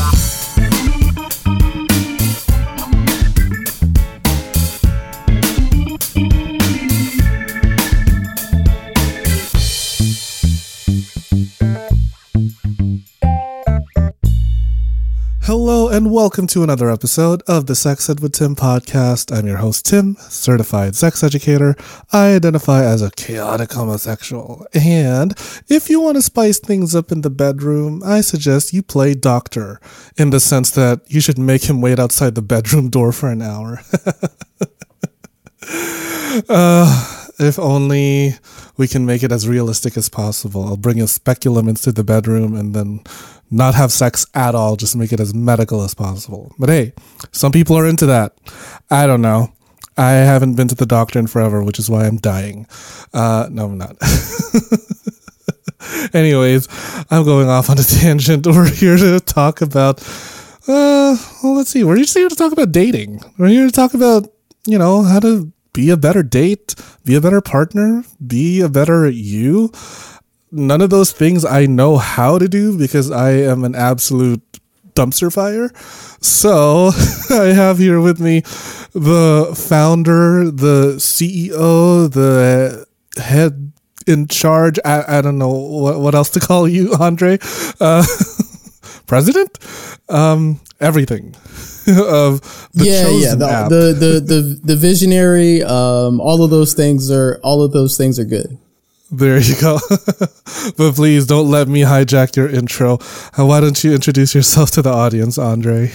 Bye. Hello and welcome to another episode of the Sex Ed with Tim podcast. I'm your host, Tim, certified sex educator. I identify as a chaotic homosexual. And if you want to spice things up in the bedroom, I suggest you play doctor in the sense that you should make him wait outside the bedroom door for an hour. uh, if only we can make it as realistic as possible. I'll bring a speculum into the bedroom and then not have sex at all, just make it as medical as possible. But hey, some people are into that. I don't know. I haven't been to the doctor in forever, which is why I'm dying. Uh, no, I'm not. Anyways, I'm going off on a tangent. We're here to talk about, uh, well, let's see. We're just here to talk about dating. We're here to talk about, you know, how to be a better date, be a better partner, be a better you none of those things I know how to do because I am an absolute dumpster fire. So I have here with me the founder, the CEO, the head in charge. I, I don't know what, what else to call you, Andre. Uh, president? Um, everything of the yeah, yeah, the, the, the the the visionary. Um, all of those things are all of those things are good. There you go. but please don't let me hijack your intro. Uh, why don't you introduce yourself to the audience, Andre?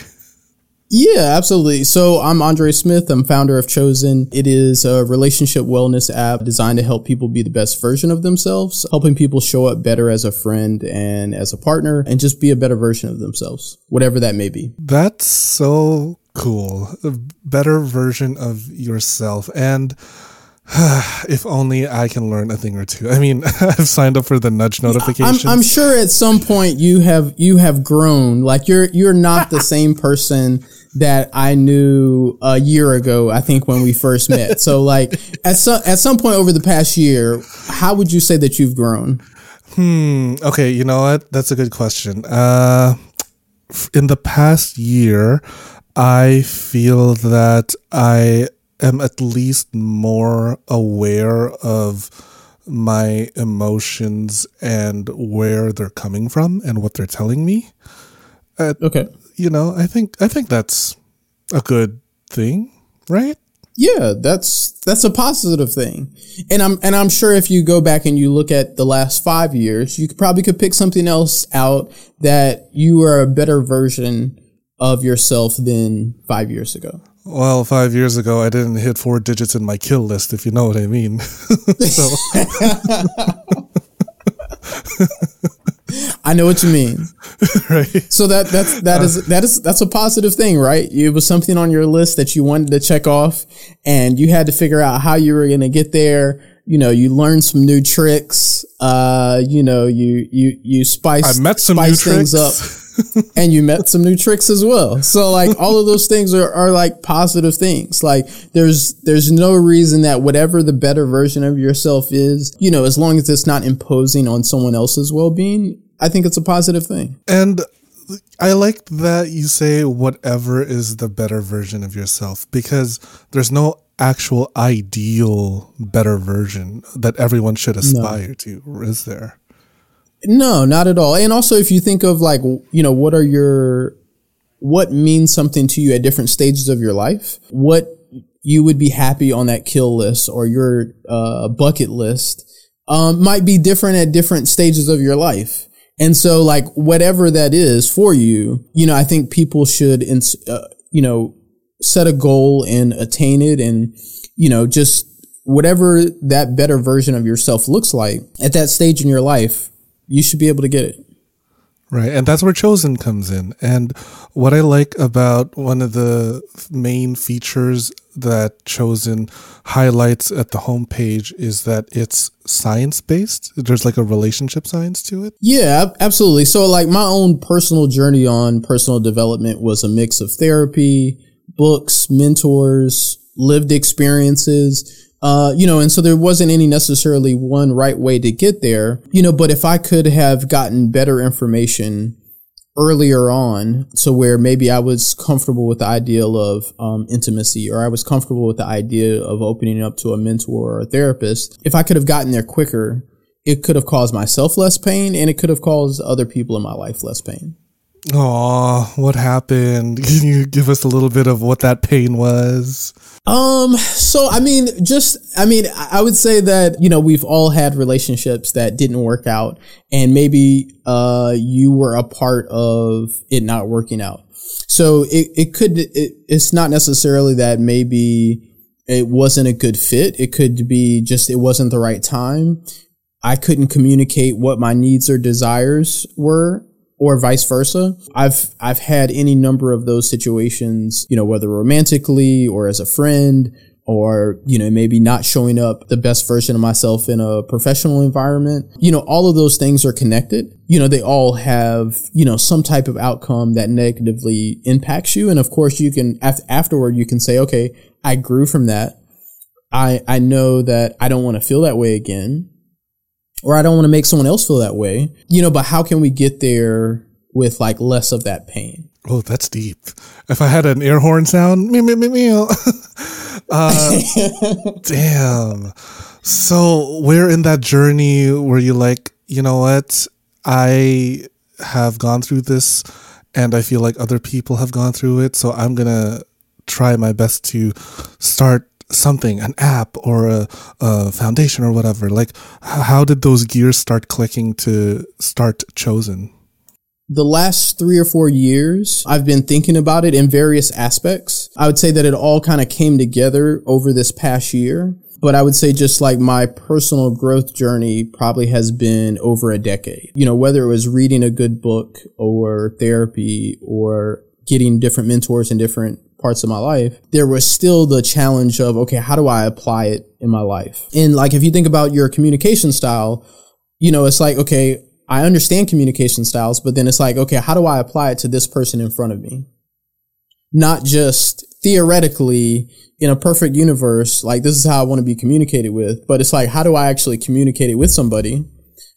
Yeah, absolutely. So I'm Andre Smith. I'm founder of Chosn. It is a relationship wellness app designed to help people be the best version of themselves, helping people show up better as a friend and as a partner and just be a better version of themselves, whatever that may be. That's so cool. A better version of yourself. And if only I can learn a thing or two. I mean, I've signed up for the nudge notifications. I'm, I'm, sure at some point you have you have grown. Like you're you're not the same person that I knew a year ago. I think when we first met. So like at some at some point over the past year, how would you say that you've grown? Hmm. Okay. You know what? That's a good question. Uh, in the past year, I feel that I am at least more aware of my emotions and where they're coming from and what they're telling me. Uh, okay. You know, I think I think that's a good thing, right? Yeah, that's that's a positive thing. And I'm and I'm sure if you go back and you look at the last 5 years, you could probably could pick something else out that you are a better version of yourself than 5 years ago. Well, five years ago, I didn't hit four digits in my kill list, if you know what I mean. I know what you mean. right. So that that's that is that is that's a positive thing, right? It was something on your list that you wanted to check off, and you had to figure out how you were going to get there. You know, you learned some new tricks. Uh, you know, you you you spice I met some spice new things tricks. up. and you met some new tricks as well. So like all of those things are, are like positive things. Like there's there's no reason that whatever the better version of yourself is, you know, as long as it's not imposing on someone else's well being, I think it's a positive thing. And I like that you say whatever is the better version of yourself because there's no actual ideal better version that everyone should aspire no. to, is there? No, not at all. And also, if you think of like, you know, what are your, what means something to you at different stages of your life? What you would be happy on that kill list or your uh, bucket list um, might be different at different stages of your life. And so, like, whatever that is for you, you know, I think people should, ins- uh, you know, set a goal and attain it and, you know, just whatever that better version of yourself looks like at that stage in your life, you should be able to get it. Right. And that's where Chosn comes in. And what I like about one of the main features that Chosn highlights at the homepage is that it's science based. There's like a relationship science to it. Yeah, absolutely. So, like, my own personal journey on personal development was a mix of therapy, books, mentors, lived experiences. Uh, you know, and so there wasn't any necessarily one right way to get there, you know, but if I could have gotten better information earlier on, so where maybe I was comfortable with the ideal of um, intimacy or I was comfortable with the idea of opening up to a mentor or a therapist, if I could have gotten there quicker, it could have caused myself less pain and it could have caused other people in my life less pain. Oh, what happened? Can you give us a little bit of what that pain was? Um, so I mean, just, I mean, I would say that, you know, we've all had relationships that didn't work out and maybe, uh, you were a part of it not working out. So it, it could, it, it's not necessarily that maybe it wasn't a good fit. It could be just, it wasn't the right time. I couldn't communicate what my needs or desires were or vice versa. I've I've had any number of those situations, you know, whether romantically or as a friend or, you know, maybe not showing up the best version of myself in a professional environment. You know, all of those things are connected. You know, they all have, you know, some type of outcome that negatively impacts you. And of course, you can, afterward, you can say, okay, I grew from that. I, I know that I don't want to feel that way again or I don't want to make someone else feel that way. You know, but how can we get there with like less of that pain? Oh, that's deep. If I had an air horn sound, me, me, me, me. uh, damn. So, where in that journey were you like, you know what? I have gone through this and I feel like other people have gone through it. So, I'm going to try my best to start something, an app or a, a foundation or whatever? Like, how did those gears start clicking to start Chosn? The last three or four years, I've been thinking about it in various aspects. I would say that it all kind of came together over this past year. But I would say just like my personal growth journey probably has been over a decade. You know, whether it was reading a good book or therapy or getting different mentors and different parts of my life, there was still the challenge of, okay, how do I apply it in my life? And like, if you think about your communication style, you know, it's like, okay, I understand communication styles, but then it's like, okay, how do I apply it to this person in front of me? Not just theoretically in a perfect universe, like this is how I want to be communicated with, but it's like, how do I actually communicate it with somebody?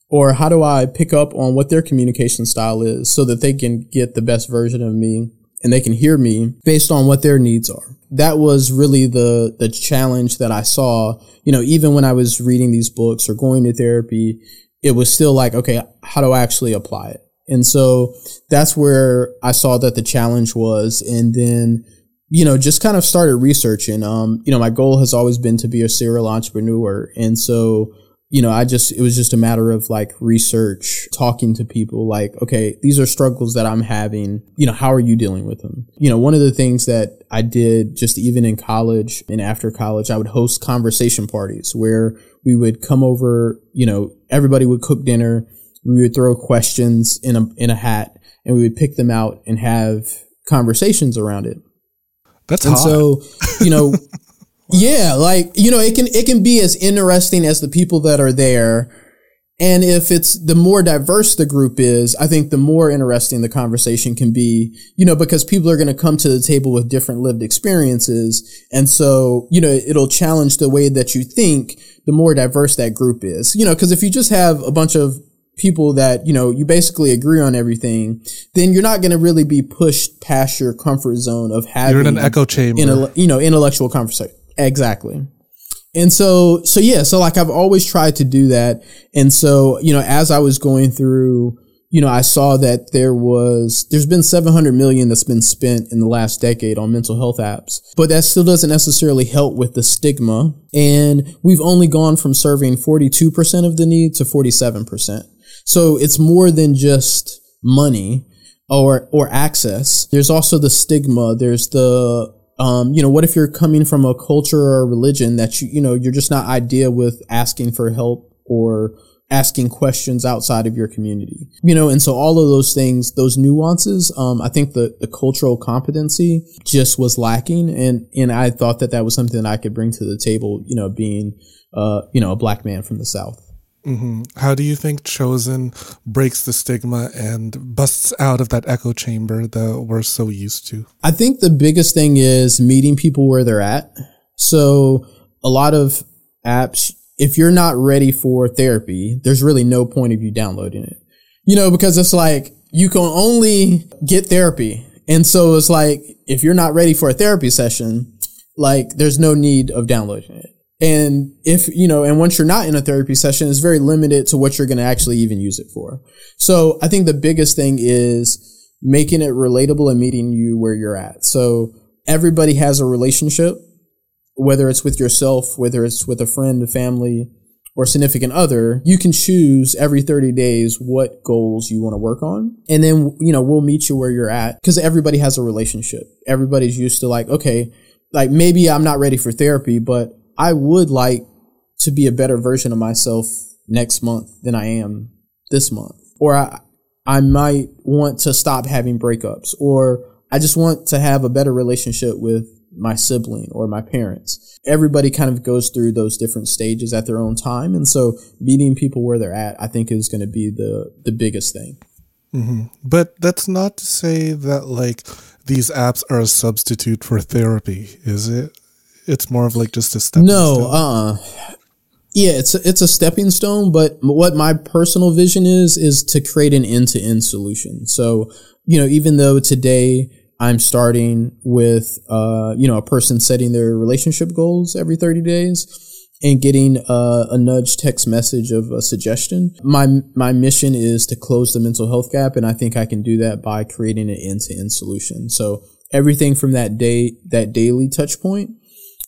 Or how do I pick up on what their communication style is so that they can get the best version of me and they can hear me based on what their needs are. That was really the, the challenge that I saw, you know, even when I was reading these books or going to therapy, it was still like, okay, how do I actually apply it? And so that's where I saw that the challenge was. And then, you know, just kind of started researching. Um, you know, my goal has always been to be a serial entrepreneur. And so, you know, I just, it was just a matter of like research, talking to people like, okay, these are struggles that I'm having. You know, how are you dealing with them? You know, one of the things that I did just even in college and after college, I would host conversation parties where we would come over, you know, everybody would cook dinner. We would throw questions in a, in a hat and we would pick them out and have conversations around it. That's and hot. so, you know, Yeah, like you know, it can it can be as interesting as the people that are there. And if it's the more diverse the group is, I think the more interesting the conversation can be, you know, because people are going to come to the table with different lived experiences. And so, you know, it'll challenge the way that you think the more diverse that group is, you know, because if you just have a bunch of people that, you know, you basically agree on everything, then you're not going to really be pushed past your comfort zone of having You're in an echo chamber. in a, you know, intellectual conversation. Exactly. And so, so yeah, so like I've always tried to do that. And so, you know, as I was going through, you know, I saw that there was, there's been 700 million that's been spent in the last decade on mental health apps, but that still doesn't necessarily help with the stigma. And we've only gone from serving 42% of the need to 47%. So it's more than just money or, or access. There's also the stigma. There's the, um, you know, what if you're coming from a culture or a religion that you, you know, you're just not idea with asking for help or asking questions outside of your community. You know, and so all of those things, those nuances, um, I think the, the cultural competency just was lacking. And, and I thought that that was something that I could bring to the table, you know, being, uh, you know, a black man from the South. Mm-hmm. How do you think Chosn breaks the stigma and busts out of that echo chamber that we're so used to? I think the biggest thing is meeting people where they're at. So a lot of apps, if you're not ready for therapy, there's really no point of you downloading it. You know, because it's like you can only get therapy. And so it's like if you're not ready for a therapy session, like there's no need of downloading it. And if, you know, and once you're not in a therapy session, it's very limited to what you're going to actually even use it for. So I think the biggest thing is making it relatable and meeting you where you're at. So everybody has a relationship whether it's with yourself, whether it's with a friend, a family, or significant other, you can choose every 30 days what goals you want to work on. And then, you know, we'll meet you where you're at because everybody has a relationship. Everybody's used to like, okay, like maybe I'm not ready for therapy, but I would like to be a better version of myself next month than I am this month. Or I, I might want to stop having breakups or I just want to have a better relationship with my sibling or my parents. Everybody kind of goes through those different stages at their own time. And so meeting people where they're at, I think is going to be the, the biggest thing. Mm-hmm. But that's not to say that like these apps are a substitute for therapy, is it? It's more of like just a step. No, uh, yeah, it's a, it's a stepping stone. But what my personal vision is is to create an end to end solution. So you know, even though today I'm starting with, uh, you know, a person setting their relationship goals every 30 days and getting a, a, nudge text message of a suggestion. My, my mission is to close the mental health gap. And I think I can do that by creating an end to end solution. So everything from that day, that daily touch point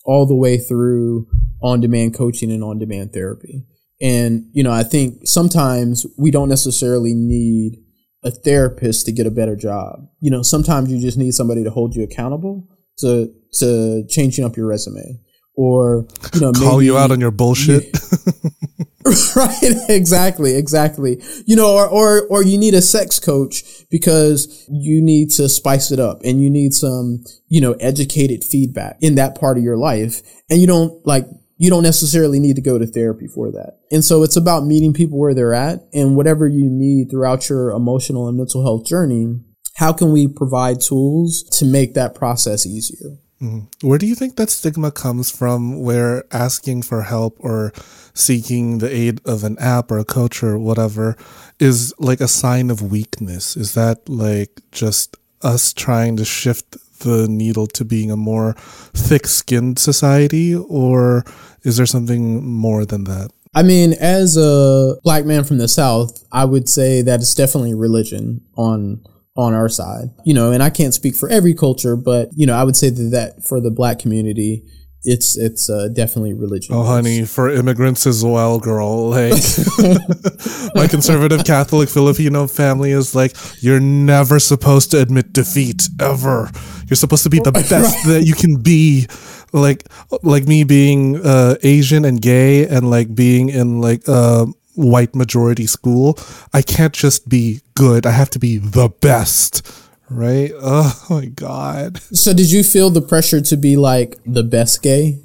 all the way through on demand coaching and on demand therapy. And, you know, I think sometimes we don't necessarily need a therapist to get a better job. You know, sometimes you just need somebody to hold you accountable to to changing up your resume or you know call you out on your bullshit. right, exactly, exactly. You know, or or or you need a sex coach because you need to spice it up and you need some, you know, educated feedback in that part of your life and you don't like you don't necessarily need to go to therapy for that. And so it's about meeting people where they're at and whatever you need throughout your emotional and mental health journey. How can we provide tools to make that process easier? Mm-hmm. Where do you think that stigma comes from where asking for help or seeking the aid of an app or a coach or whatever is like a sign of weakness? Is that like just us trying to shift the needle to being a more thick skinned society, or is there something more than that? I mean, as a black man from the South, I would say that it's definitely religion on on our side. You know, and I can't speak for every culture, but you know, I would say that, that for the black community, it's it's uh, definitely religion. Oh, honey, for immigrants as well, girl. Like my conservative Catholic Filipino family is like, you're never supposed to admit defeat ever. You're supposed to be the best right. that you can be. Like like me being uh, Asian and gay, and like being in like uh, white majority school. I can't just be good. I have to be the best right? Oh my god. So did you feel the pressure to be like the best gay?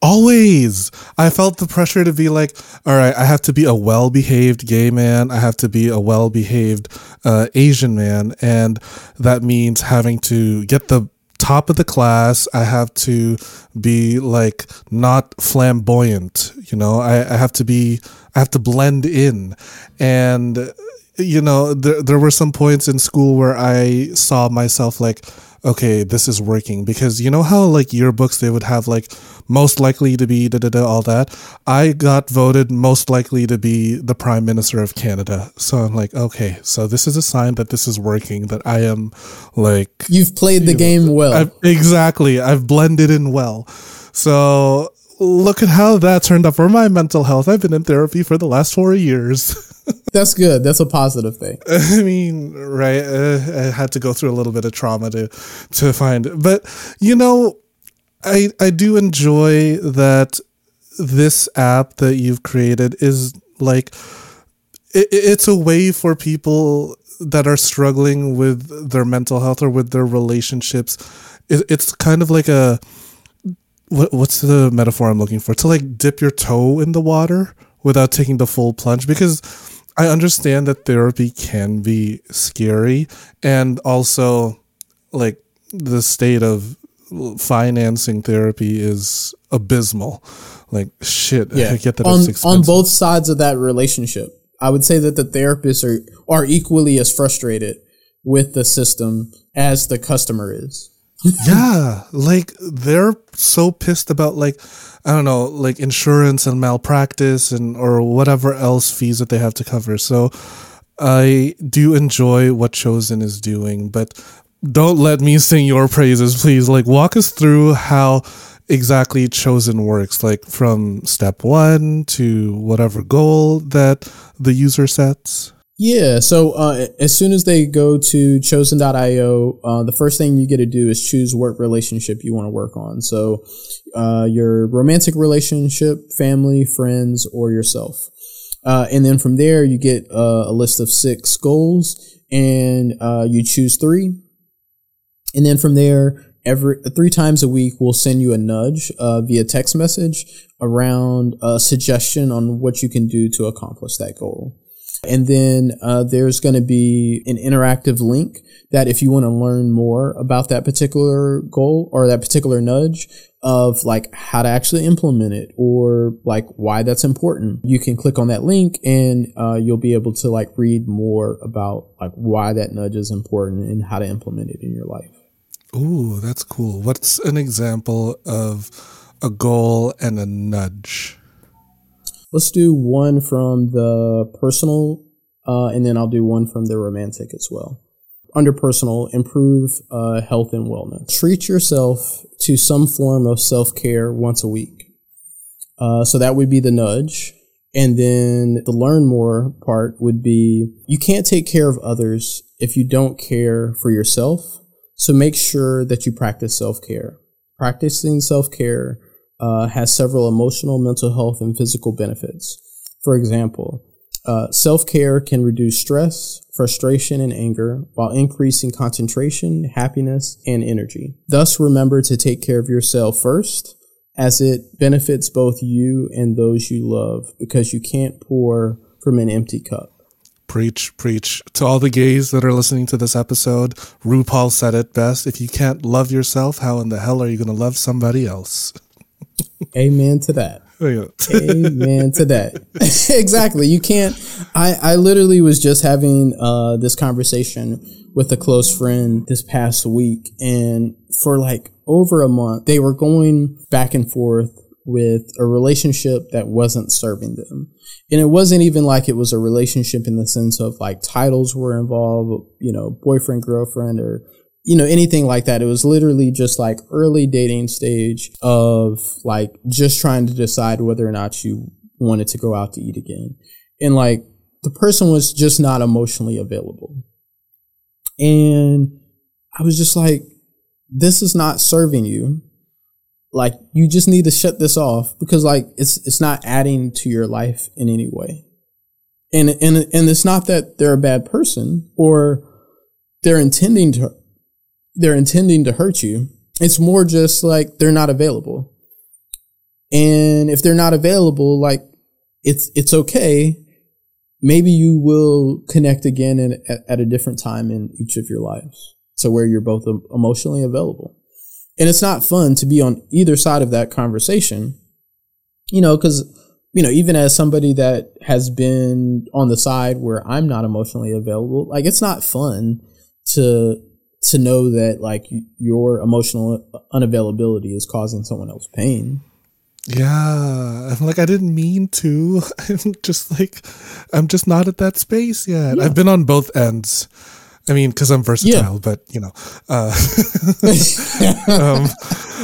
Always. I felt the pressure to be like, all right, I have to be a well behaved gay man. I have to be a well behaved uh, Asian man. And that means having to get the top of the class. I have to be like not flamboyant. You know, I, I have to be, I have to blend in. And you know, there, there were some points in school where I saw myself like, okay, this is working because you know how like yearbooks they would have like most likely to be da da da all that. I got voted most likely to be the prime minister of Canada. So I'm like, okay, so this is a sign that this is working. That I am like you've played the you game well. I've, exactly, I've blended in well. So look at how that turned out for my mental health. I've been in therapy for the last four years. That's good. That's a positive thing. I mean, right? Uh, I had to go through a little bit of trauma to to find it, but you know, I I do enjoy that this app that you've created is Like it, it's a way for people that are struggling with their mental health or with their relationships. It, it's kind of like a what, what's the metaphor I'm looking for? To like dip your toe in the water without taking the full plunge because I understand that therapy can be scary and also like the state of financing therapy is abysmal. Like shit, Yeah. I get that on, on both sides of that relationship. I would say that the therapists are, are equally as frustrated with the system as the customer is. yeah, like they're so pissed about like I don't know, like insurance and malpractice and or whatever else fees that they have to cover. So I do enjoy what Chosn is doing, but don't let me sing your praises, please. Like walk us through how exactly Chosn works, like from step one to whatever goal that the user sets. Yeah. So uh, as soon as they go to chosn.io, uh, the first thing you get to do is choose what relationship you want to work on. So uh, your romantic relationship, family, friends, or yourself. Uh, and then from there, you get uh, a list of six goals and uh, you choose three. And then from there, every three times a week, we'll send you a nudge uh, via text message around a suggestion on what you can do to accomplish that goal. And then uh, there's going to be an interactive link that if you want to learn more about that particular goal or that particular nudge of like how to actually implement it or like why that's important, you can click on that link and uh, you'll be able to like read more about like why that nudge is important and how to implement it in your life. Ooh, that's cool. What's an example of a goal and a nudge? Let's do one from the personal, uh, and then I'll do one from the romantic as well. Under personal, improve uh, health and wellness. Treat yourself to some form of self care once a week. Uh, so that would be the nudge. And then the learn more part would be you can't take care of others if you don't care for yourself. So make sure that you practice self care. Practicing self care uh, has several emotional, mental health, and physical benefits. For example, uh, self care can reduce stress, frustration, and anger while increasing concentration, happiness, and energy. Thus, remember to take care of yourself first, as it benefits both you and those you love because you can't pour from an empty cup. Preach, preach. To all the gays that are listening to this episode, RuPaul said it best. If you can't love yourself, how in the hell are you going to love somebody else? Amen to that. Amen to that. exactly. You can't. I, I literally was just having uh, this conversation with a close friend this past week, and for like over a month, they were going back and forth with a relationship that wasn't serving them. And it wasn't even like it was a relationship in the sense of like titles were involved, you know, boyfriend, girlfriend, or you know, anything like that. It was literally just like early dating stage of like just trying to decide whether or not you wanted to go out to eat again. And like the person was just not emotionally available. And I was just like, this is not serving you. Like you just need to shut this off because like it's it's not adding to your life in any way. And and and it's not that they're a bad person or they're intending to they're intending to hurt you. It's more just like they're not available. And if they're not available, like it's it's okay. Maybe you will connect again in, at, at a different time in each of your lives. to where you're both emotionally available. And it's not fun to be on either side of that conversation. You know, cuz you know, even as somebody that has been on the side where I'm not emotionally available, like it's not fun to to know that like your emotional unavailability is causing someone else pain. Yeah. I'm like, I didn't mean to. I'm just like, I'm just not at that space yet. I've been on both ends. I mean, because I'm versatile, but you know, uh, um,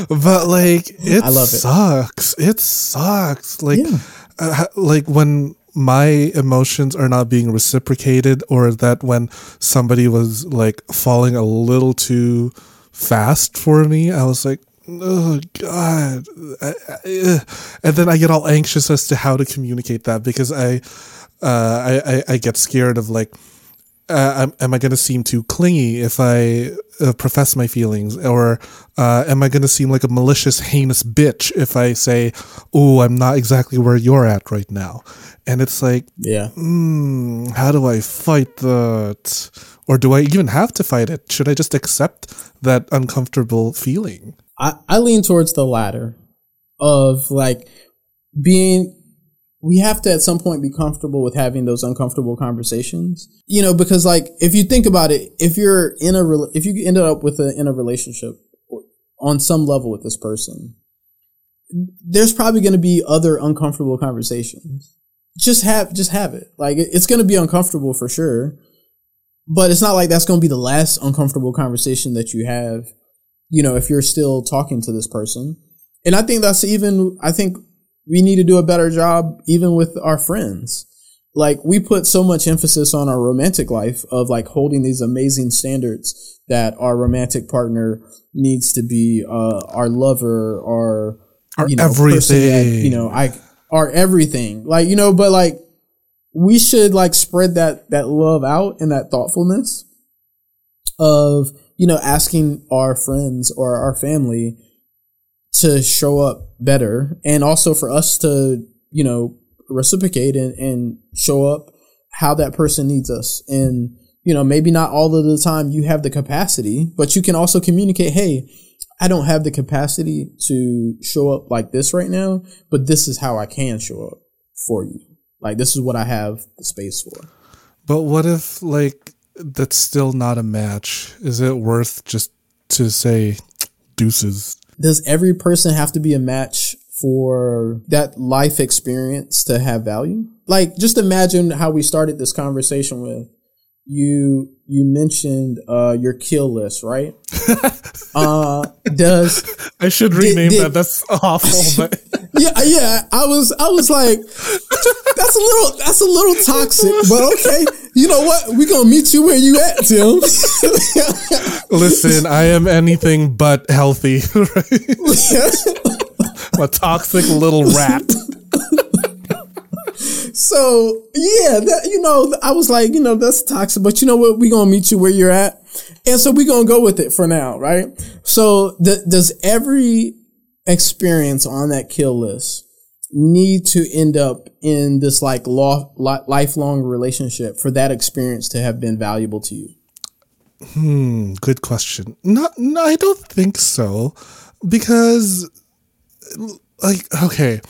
but like, it, I love it. sucks. It sucks. Like, Yeah. uh, like when my emotions are not being reciprocated, or that when somebody was like falling a little too fast for me, I was like, oh god and then i get all anxious as to how to communicate that because i uh, I, I, I get scared of like uh, am, am I going to seem too clingy if I uh, profess my feelings? Or uh, am I going to seem like a malicious, heinous bitch if I say, oh, I'm not exactly where you're at right now? And it's like, Yeah. mm, how do I fight that? Or do I even have to fight it? Should I just accept that uncomfortable feeling? I, I lean towards the latter of like being we have to at some point be comfortable with having those uncomfortable conversations you know because like if you think about it if you're in a if you ended up with a in a relationship on some level with this person there's probably going to be other uncomfortable conversations just have just have it like it's going to be uncomfortable for sure but it's not like that's going to be the last uncomfortable conversation that you have you know, if you're still talking to this person. And I think that's even, I think we need to do a better job even with our friends. Like we put so much emphasis on our romantic life of like holding these amazing standards that our romantic partner needs to be, uh, our lover or, Our you know, person that, everything. you know, I, our everything. Like, you know, but like we should like spread that, that love out and that thoughtfulness of, you know, asking our friends or our family to show up better and also for us to, you know, reciprocate and, and show up how that person needs us. And, you know, maybe not all of the time you have the capacity, but you can also communicate, hey, I don't have the capacity to show up like this right now, but this is how I can show up for you. Like this is what I have the space for. But what if like that's still not a match? Is it worth just to say deuces? does every person have to be a match for that life experience to have value? Like, just imagine how we started this conversation with you. You mentioned uh, your kill list, right? uh, does I should Did- rename did- that. That's awful, but yeah, yeah. I was, I was like, that's a little, that's a little toxic, but okay. You know what? We gonna meet you where you at, Tim. listen, I am anything but healthy. Right? I'm a toxic little rat. So yeah, that you know, I was like, you know, that's toxic, but you know what? We're gonna meet you where you're at, and so we're gonna go with it for now, right? So th- does every experience on that kill list need to end up in this like lo- li- lifelong relationship for that experience to have been valuable to you? Hmm, good question. Not, no, I don't think so, because, like, okay,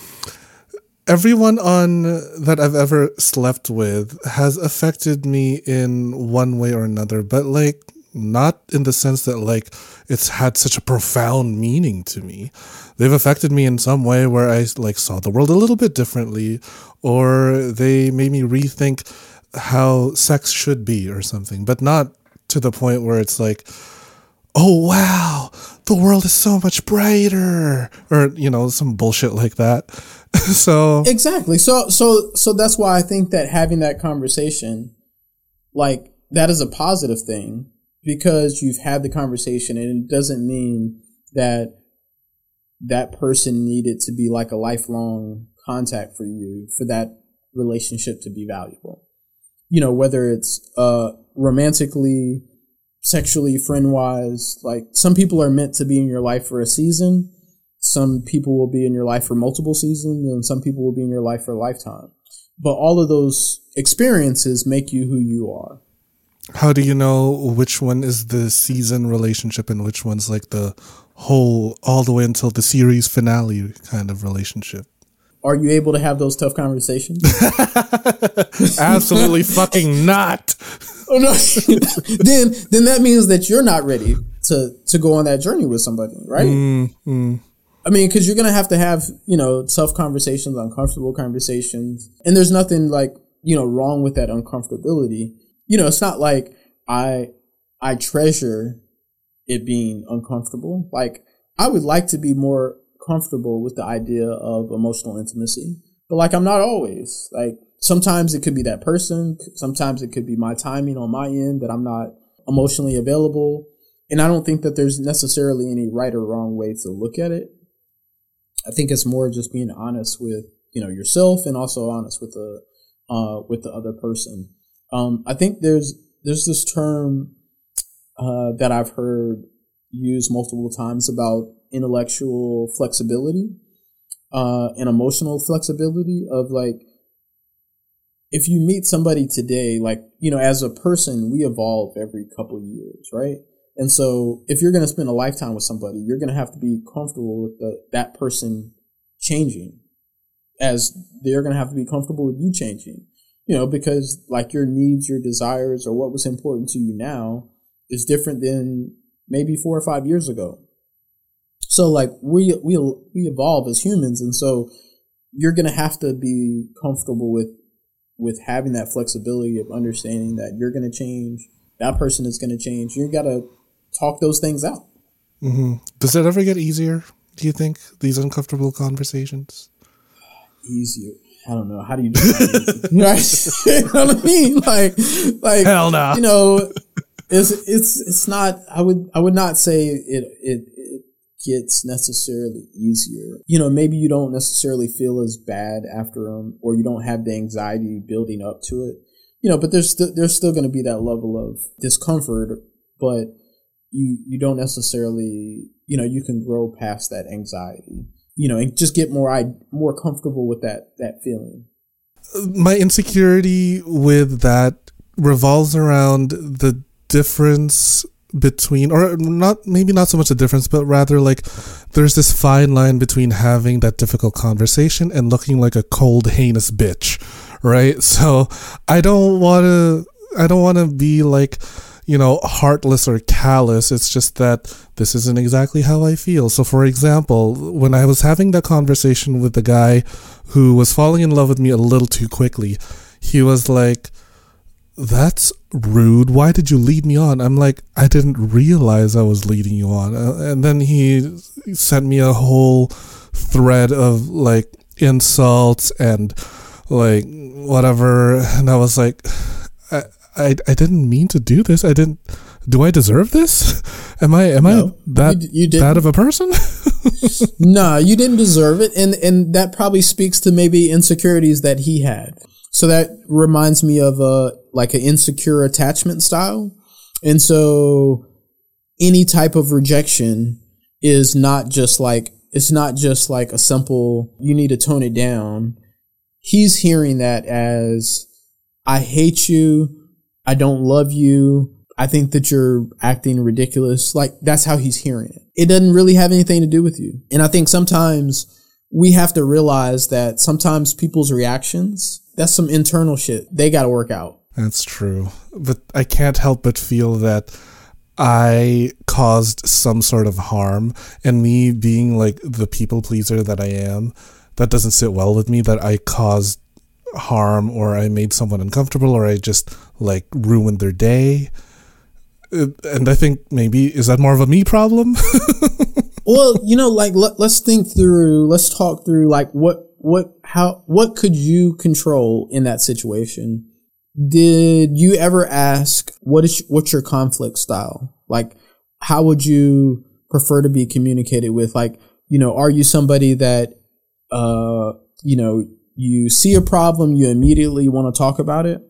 everyone on uh, that I've ever slept with has affected me in one way or another, but like not in the sense that like it's had such a profound meaning to me. They've affected me in some way where I like saw the world a little bit differently, or they made me rethink how sex should be or something, but not to the point where it's like, oh wow, the world is so much brighter, or you know, some bullshit like that. so Exactly. So so so that's why I think that having that conversation, like that is a positive thing because you've had the conversation and it doesn't mean that that person needed to be like a lifelong contact for you for that relationship to be valuable. You know, whether it's uh romantically, sexually, friend wise, like some people are meant to be in your life for a season some people will be in your life for multiple seasons and some people will be in your life for a lifetime but all of those experiences make you who you are how do you know which one is the season relationship and which one's like the whole all the way until the series finale kind of relationship? are you able to have those tough conversations Absolutely fucking not. then then that means that you're not ready to to go on that journey with somebody right mm, mm. I mean, because you're gonna have to have you know tough conversations, uncomfortable conversations, and there's nothing like you know wrong with that uncomfortability. You know, it's not like I I treasure it being uncomfortable. Like I would like to be more comfortable with the idea of emotional intimacy, but like I'm not always. Like sometimes it could be that person, sometimes it could be my timing on my end that I'm not emotionally available. and I don't think that there's necessarily any right or wrong way to look at it. I think it's more just being honest with you know yourself and also honest with the uh, with the other person. Um, I think there's there's this term uh, that I've heard used multiple times about intellectual flexibility uh, and emotional flexibility of like if you meet somebody today, like you know, as a person, we evolve every couple years, right? And so, if you're going to spend a lifetime with somebody, you're going to have to be comfortable with the, that person changing, as they're going to have to be comfortable with you changing. You know, because like your needs, your desires, or what was important to you now is different than maybe four or five years ago. So like we we we evolve as humans, and so you're gonna have to be comfortable with with having that flexibility of understanding that you're gonna change, that person is gonna change. You gotta talk those things out. Mm-hmm. Does it ever get easier? Do you think these uncomfortable conversations? Easier. I don't know. How do you do that? you know what I mean? Like, like hell no. You know, it's it's it's not. I would I would not say it it gets necessarily easier. You know, maybe you don't necessarily feel as bad after them, or you don't have the anxiety building up to it. You know, but there's st- there's still going to be that level of discomfort, but you you don't necessarily you know you can grow past that anxiety. You know, and just get more I more comfortable with that that feeling. My insecurity with that revolves around the difference between or not maybe not so much a difference but rather like there's this fine line between having that difficult conversation and looking like a cold heinous bitch right? So i don't want to i don't want to be like you know heartless or callous. It's just that this isn't exactly how i feel. So for example when i was having that conversation with the guy who was falling in love with me a little too quickly he was like that's rude. Why did you lead me on? I'm like, I didn't realize I was leading you on. Uh, and then he sent me a whole thread of like insults and like whatever. And I was like, I, I, I didn't mean to do this. I didn't. Do I deserve this? Am I am no, I that you, you bad of a person? no, you didn't deserve it, and and that probably speaks to maybe insecurities that he had. So that reminds me of a like an insecure attachment style. And so any type of rejection is not just like it's not just like a simple you need to tone it down. He's hearing that as I hate you, I don't love you, I think that you're acting ridiculous. Like that's how he's hearing it. It doesn't really have anything to do with you. And I think sometimes we have to realize that sometimes people's reactions that's some internal shit they got to work out. That's true. But I can't help but feel that I caused some sort of harm and me being like the people pleaser that I am, that doesn't sit well with me that I caused harm or I made someone uncomfortable or I just like ruined their day. Uh, and I think maybe is that more of a me problem? well, you know, like let, let's think through, let's talk through like what what how what could you control in that situation? Did you ever ask what is what's your conflict style? Like how would you prefer to be communicated with? Like, you know, are you somebody that uh, you know, you see a problem, you immediately want to talk about it?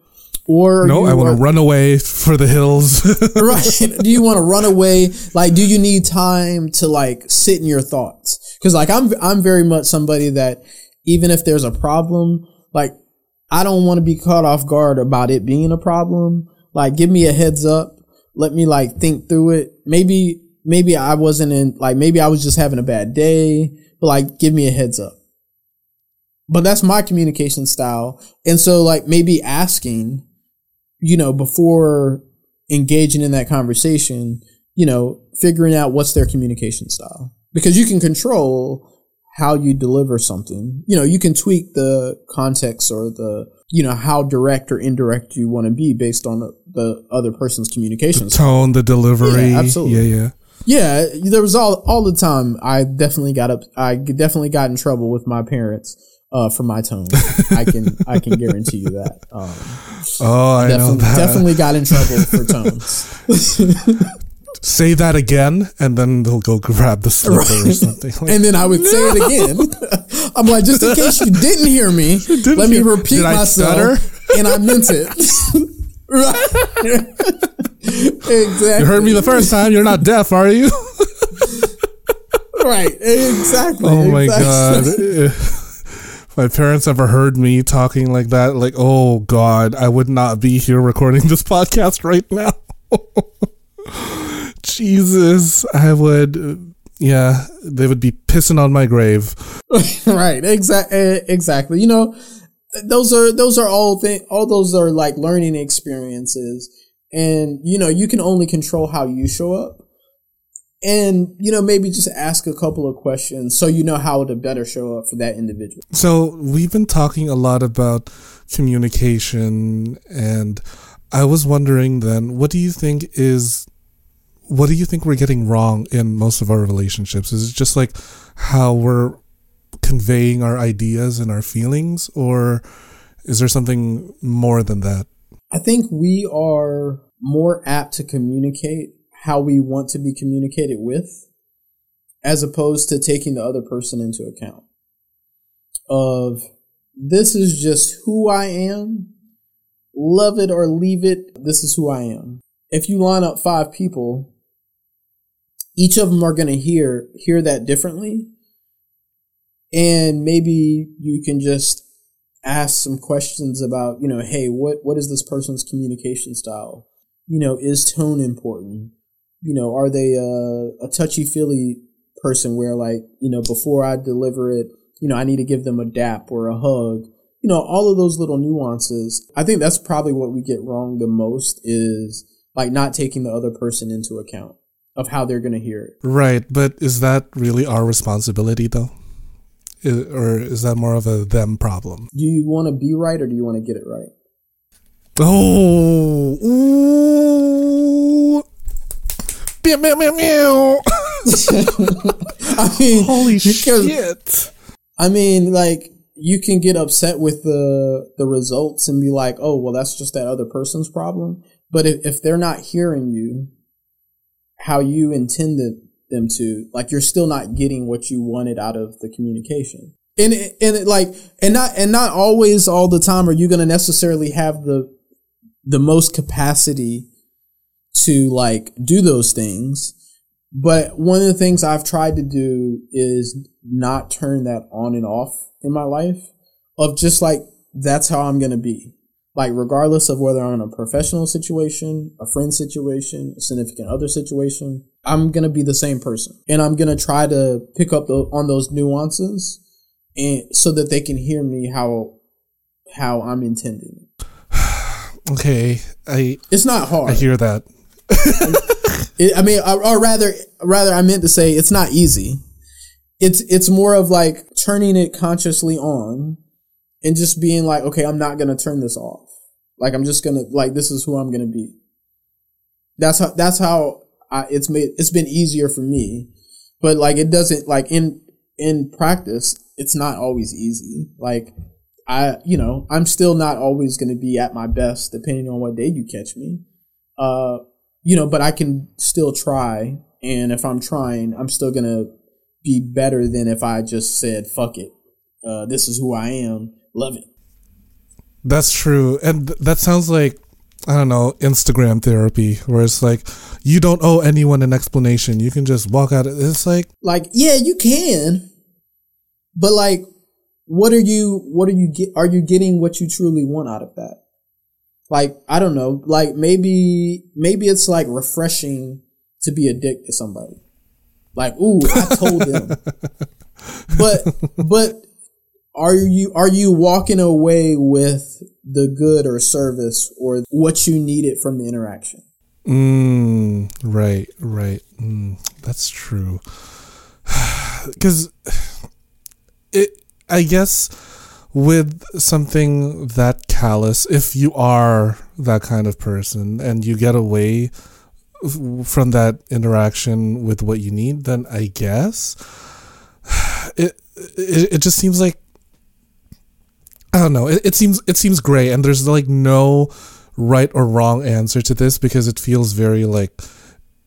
Or no, I want to run away for the hills. right? Do you want to run away? Like, do you need time to like sit in your thoughts? Because like I'm, I'm very much somebody that even if there's a problem, like I don't want to be caught off guard about it being a problem. Like give me a heads up. Let me like think through it. Maybe maybe I wasn't in like maybe I was just having a bad day, but like give me a heads up. But that's my communication style. And so like maybe asking, you know, before engaging in that conversation, you know, figuring out what's their communication style. Because you can control how you deliver something. You know, you can tweak the context or the, you know, how direct or indirect you want to be based on the, the other person's communication. The tone, the delivery. Yeah, absolutely. Yeah, yeah. Yeah, there was all all the time. I definitely got up. I definitely got in trouble with my parents uh, for my tone. I can I can guarantee you that. Um, oh, I know that. Definitely got in trouble for tones. say that again, and then they'll go grab the slipper or something. Like, and then I would say it again. I'm like, just in case you didn't hear me, let me hear- repeat did I myself. And I meant it. right. exactly. you heard me the first time. You're not deaf, are you? Right. Exactly. Oh my exactly. god. If my parents ever heard me talking like that, like, oh god, I would not be here recording this podcast right now. Jesus, I would. Yeah, they would be pissing on my grave. right. Exactly. Exactly. You know, those are those are all thing. All those are like learning experiences, and you know, you can only control how you show up. And you know, maybe just ask a couple of questions so you know how to better show up for that individual. So we've been talking a lot about communication, and I was wondering then, what do you think is, what do you think we're getting wrong in most of our relationships? Is it just like how we're conveying our ideas and our feelings, or is there something more than that? I think we are more apt to communicate how we want to be communicated with, as opposed to taking the other person into account. Of this is just who I am, love it or leave it, this is who I am. If you line up five people, each of them are going to hear hear that differently. And maybe you can just ask some questions about you know hey what what is this person's communication style? You know is tone important? You know are they a, a touchy feely person where like you know before i deliver it you know i need to give them a dap or a hug? You know all of those little nuances. I think that's probably what we get wrong the most is like not taking the other person into account of how they're going to hear it Right, but is that really our responsibility though? I- or is that more of a them problem? do you want to be right or do you want to get it right Oh, ooh. Meow, meow, meow, meow. i mean Holy shit. I mean, like you can get upset with the the results and be like, "Oh, well, that's just that other person's problem." But if, if they're not hearing you how you intended them to, like you're still not getting what you wanted out of the communication. And it, and it, like and not and not always all the time are you going to necessarily have the the most capacity to like do those things. But one of the things I've tried to do is not turn that on and off in my life of just like, that's how I'm going to be. Like, regardless of whether I'm in a professional situation, a friend situation, a significant other situation, I'm going to be the same person. And I'm going to try to pick up on those nuances and so that they can hear me how, how I'm intending. Okay, I It's not hard. I hear that. It, I mean, or, or rather, rather, I meant to say it's not easy. It's it's more of like turning it consciously on, and just being like, okay, I'm not gonna turn this off. Like I'm just gonna like this is who I'm gonna be. That's how that's how I, it's made. It's been easier for me, but like it doesn't like in in practice, it's not always easy. Like I, you know, I'm still not always gonna be at my best depending on what day you catch me. Uh, you know, but I can still try. And if I'm trying, I'm still gonna be better than if I just said, fuck it. Uh, this is who I am. Love it. That's true. And th- that sounds like, I don't know, Instagram therapy, where it's like, you don't owe anyone an explanation. You can just walk out. Of it's like, Like, yeah, you can. But like, what are you, what are you get, are you getting what you truly want out of that? Like, I don't know. Like maybe, maybe it's like refreshing to be a dick to somebody. Like, ooh, I told them. but, but are you, are you walking away with the good or service or what you needed from the interaction? mm, right, right. Mm, that's true. Because it, I guess, with something that callous, if you are that kind of person and you get away from that interaction with what you need, then I guess it it, it just seems like I don't know. It, it seems it seems gray, and there's like no right or wrong answer to this because it feels very like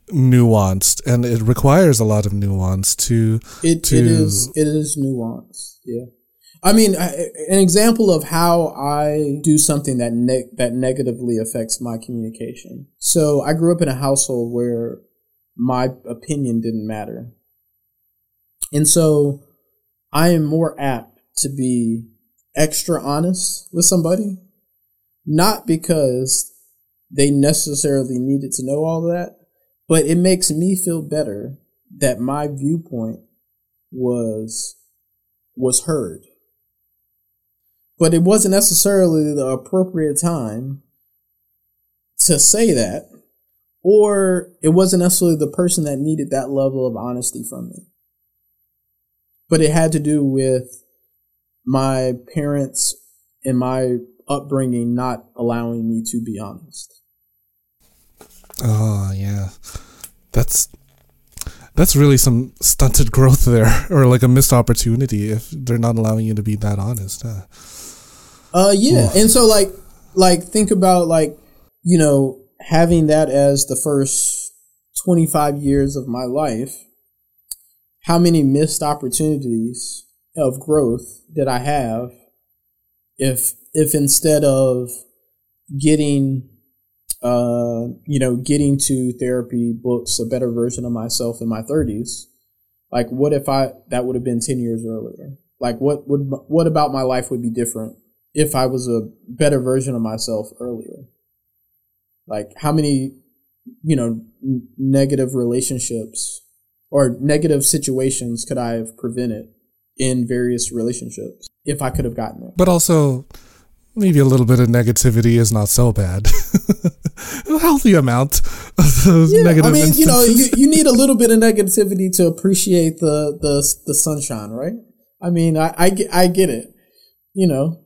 nuanced and it requires a lot of nuance to It to it is it is nuanced. Yeah. I mean, I, an example of how I do something that ne- that negatively affects my communication. So I grew up in a household where my opinion didn't matter, and so I am more apt to be extra honest with somebody, not because they necessarily needed to know all that, but it makes me feel better that my viewpoint was was heard. But it wasn't necessarily the appropriate time to say that or it wasn't necessarily the person that needed that level of honesty from me. But it had to do with my parents and my upbringing not allowing me to be honest oh yeah that's that's really some stunted growth there or like a missed opportunity if they're not allowing you to be that honest huh? Uh, yeah. And so like, like think about like, you know, having that as the first 25 years of my life, how many missed opportunities of growth did I have if, if instead of getting, uh, you know, getting to therapy books, a better version of myself in my 30s, like what if I, that would have been 10 years earlier? Like what would, what about my life would be different if I was a better version of myself earlier. Like how many, you know, n- negative relationships or negative situations could I have prevented in various relationships if I could have gotten there? But also, maybe a little bit of negativity is not so bad. a healthy amount of those Yeah, negative I mean, instances. you know, you, you need a little bit of negativity to appreciate the the the sunshine, right? I mean, I I get, I get it, you know,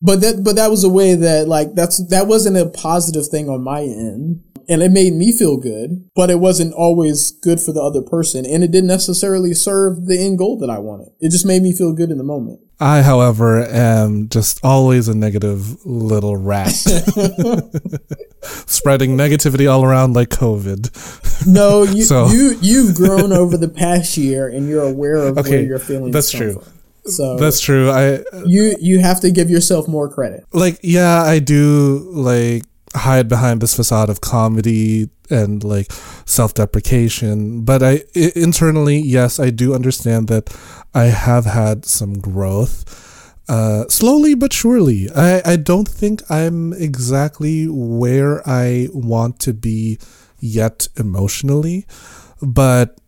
but that but that was a way that like that's that wasn't a positive thing on my end, and it made me feel good, but it wasn't always good for the other person, and it didn't necessarily serve the end goal that I wanted. It just made me feel good in the moment. I, however, am just always a negative little rat, spreading negativity all around like COVID. No, you So- you you've grown over the past year, and you're aware of where Okay, your feelings. that's true. from. So That's true. I you you have to give yourself more credit. like, yeah, I do like hide behind this facade of comedy and like self-deprecation, but I internally, yes, I do understand that I have had some growth. Uh, slowly but surely. I, I don't think I'm exactly where I want to be yet emotionally, but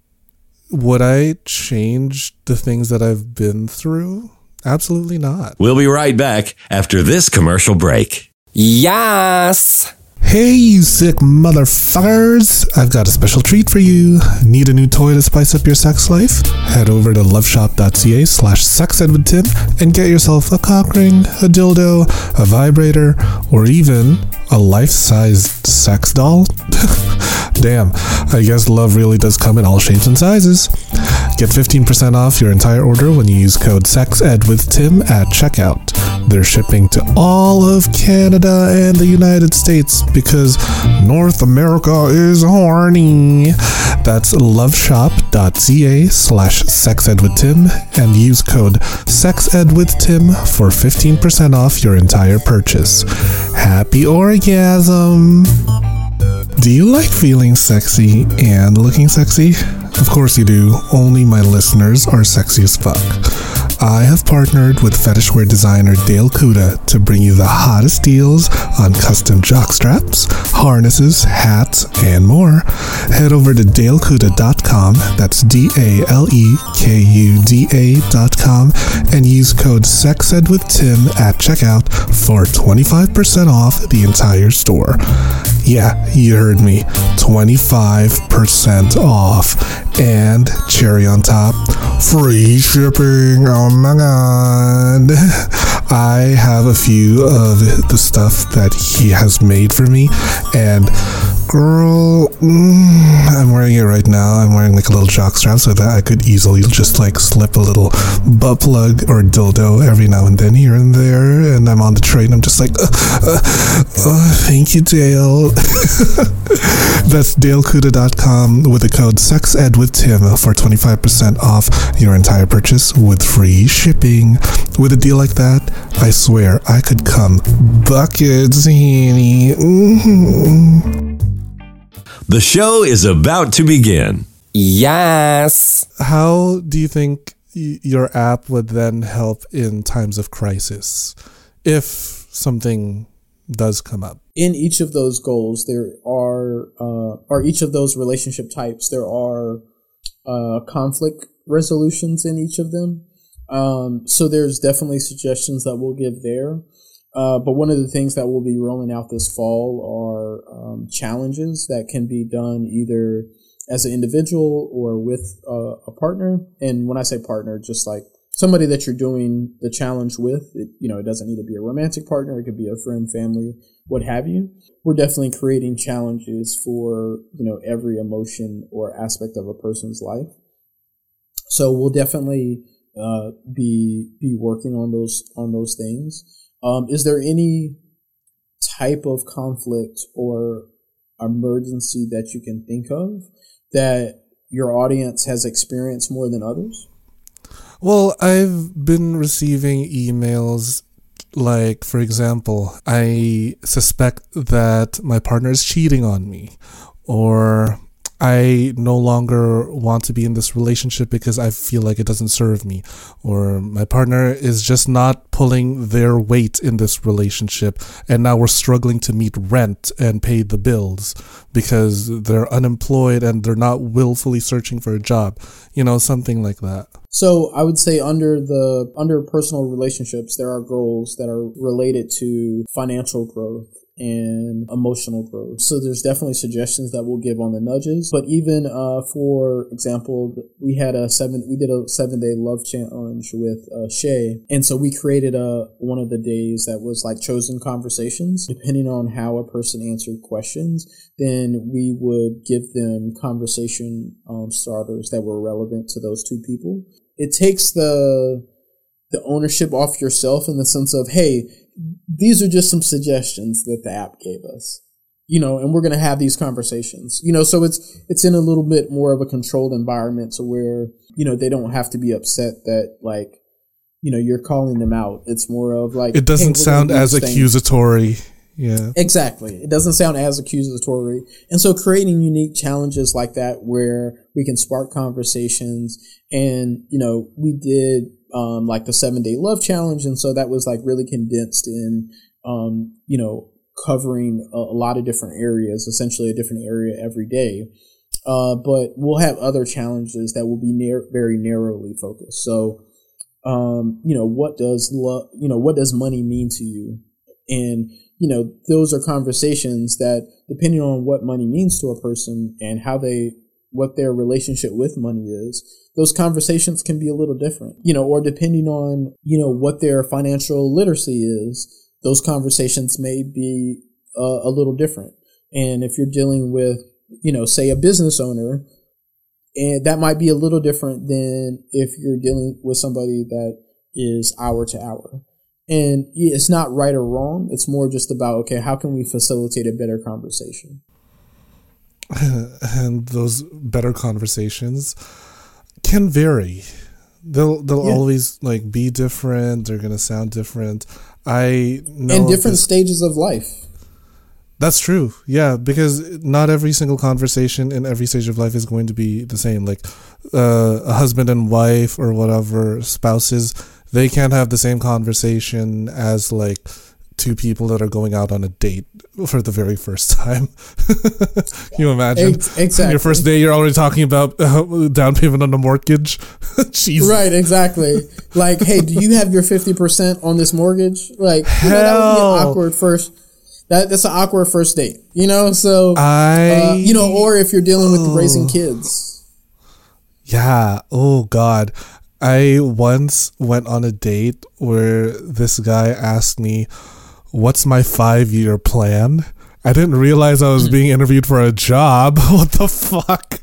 would I change the things that I've been through? Absolutely not. We'll be right back after this commercial break. Yes. Hey, you sick motherfuckers! I've got a special treat for you. Need a new toy to spice up your sex life? Head over to loveshop.ca slash sexedwithtim and get yourself a cock ring, a dildo, a vibrator, or even a life-sized sex doll. Damn, I guess love really does come in all shapes and sizes. Get 15% off your entire order when you use code SEXEDWITHTIM at checkout. They're shipping to all of Canada and the United States because North America is horny. That's loveshop.ca slash sexedwithtim and use code sexedwithtim for 15% off your entire purchase. Happy orgasm! Do you like feeling sexy and looking sexy? Of course you do. Only my listeners are sexy as fuck. I have partnered with fetishwear designer Dale Kuda to bring you the hottest deals on custom jock straps, harnesses, hats, and more. Head over to dalekuda.com, that's D A L E K U D A.com, and use code SEXEDWITHTIM at checkout for 25% off the entire store. Yeah, you heard me. 25% off. And cherry on top, free shipping. Oh my god. I have a few of the stuff that he has made for me, and girl, mm, I'm wearing it right now. I'm wearing like a little jock strap so that I could easily just like slip a little butt plug or dildo every now and then here and there. And I'm on the train. I'm just like, uh, uh, oh, thank you, Dale. That's dalekuda.com with the code SEXED with Tim for 25% off your entire purchase with free shipping. With a deal like that, I swear I could come buckets, honey. Mhm. The show is about to begin. Yes. How do you think y- your app would then help in times of crisis if something does come up? in each of those goals there are uh, or each of those relationship types there are uh, conflict resolutions in each of them um, so there's definitely suggestions that we'll give there uh, but one of the things that we'll be rolling out this fall are um, challenges that can be done either as an individual or with uh, a partner. And when i say partner just like somebody that you're doing the challenge with it, you know it doesn't need to be a romantic partner. It could be a friend family what have you. We're definitely creating challenges for you know every emotion or aspect of a person's life. So we'll definitely uh, be be working on those on those things um, is there any type of conflict or emergency that you can think of that your audience has experienced more than others? Well, I've been receiving emails like, for example, I suspect that my partner is cheating on me, or I no longer want to be in this relationship because I feel like it doesn't serve me, or my partner is just not pulling their weight in this relationship, and now we're struggling to meet rent and pay the bills because they're unemployed and they're not willfully searching for a job, you know, something like that. So I would say under the under personal relationships, there are goals that are related to financial growth and emotional growth. So there's definitely suggestions that we'll give on the nudges. But even uh, for example, we had a seven we did a seven day love challenge with uh, Shay, and so we created a one of the days that was like Chosn conversations. Depending on how a person answered questions, then we would give them conversation um, starters that were relevant to those two people. It takes the the ownership off yourself in the sense of, hey, these are just some suggestions that the app gave us. You know, and we're gonna have these conversations. You know, so it's it's in a little bit more of a controlled environment to where, you know, they don't have to be upset that like, you know, you're calling them out. It's more of like It doesn't hey, sound do as accusatory. Yeah. Exactly. It doesn't sound as accusatory. And so creating unique challenges like that where we can spark conversations and, you know, we did um, like the seven day love challenge. And so that was like really condensed in, um, you know, covering a, a lot of different areas, essentially a different area every day. Uh, but we'll have other challenges that will be near, very narrowly focused. So, um, you know, what does love, you know, what does money mean to you? And, you know, those are conversations that depending on what money means to a person and how they, what their relationship with money is, those conversations can be a little different, you know, or depending on, you know, what their financial literacy is, those conversations may be uh, a little different. And if you're dealing with, you know, say a business owner, and that might be a little different than if you're dealing with somebody that is hour to hour. And it's not right or wrong. It's more just about, okay, how can we facilitate a better conversation? And those better conversations can vary. They'll they'll Yeah. always like be different. They're gonna sound different. I know of different this- stages of life. That's true. Yeah, because not every single conversation in every stage of life is going to be the same. Like uh, a husband and wife or whatever spouses, they can't have the same conversation as like two people that are going out on a date for the very first time. Can you imagine? Ex- exactly. Your first day, you're already talking about uh, down payment on a mortgage. Jeez. Right, exactly. like, hey, do you have your fifty percent on this mortgage? Like, you know, that would be Hell. an awkward first. That that's an awkward first date, you know. So, I uh, you know, or if you're dealing with raising kids, Yeah. Oh God. I once went on a date where this guy asked me, "What's my five-year plan?" I didn't realize I was being interviewed for a job. What the fuck?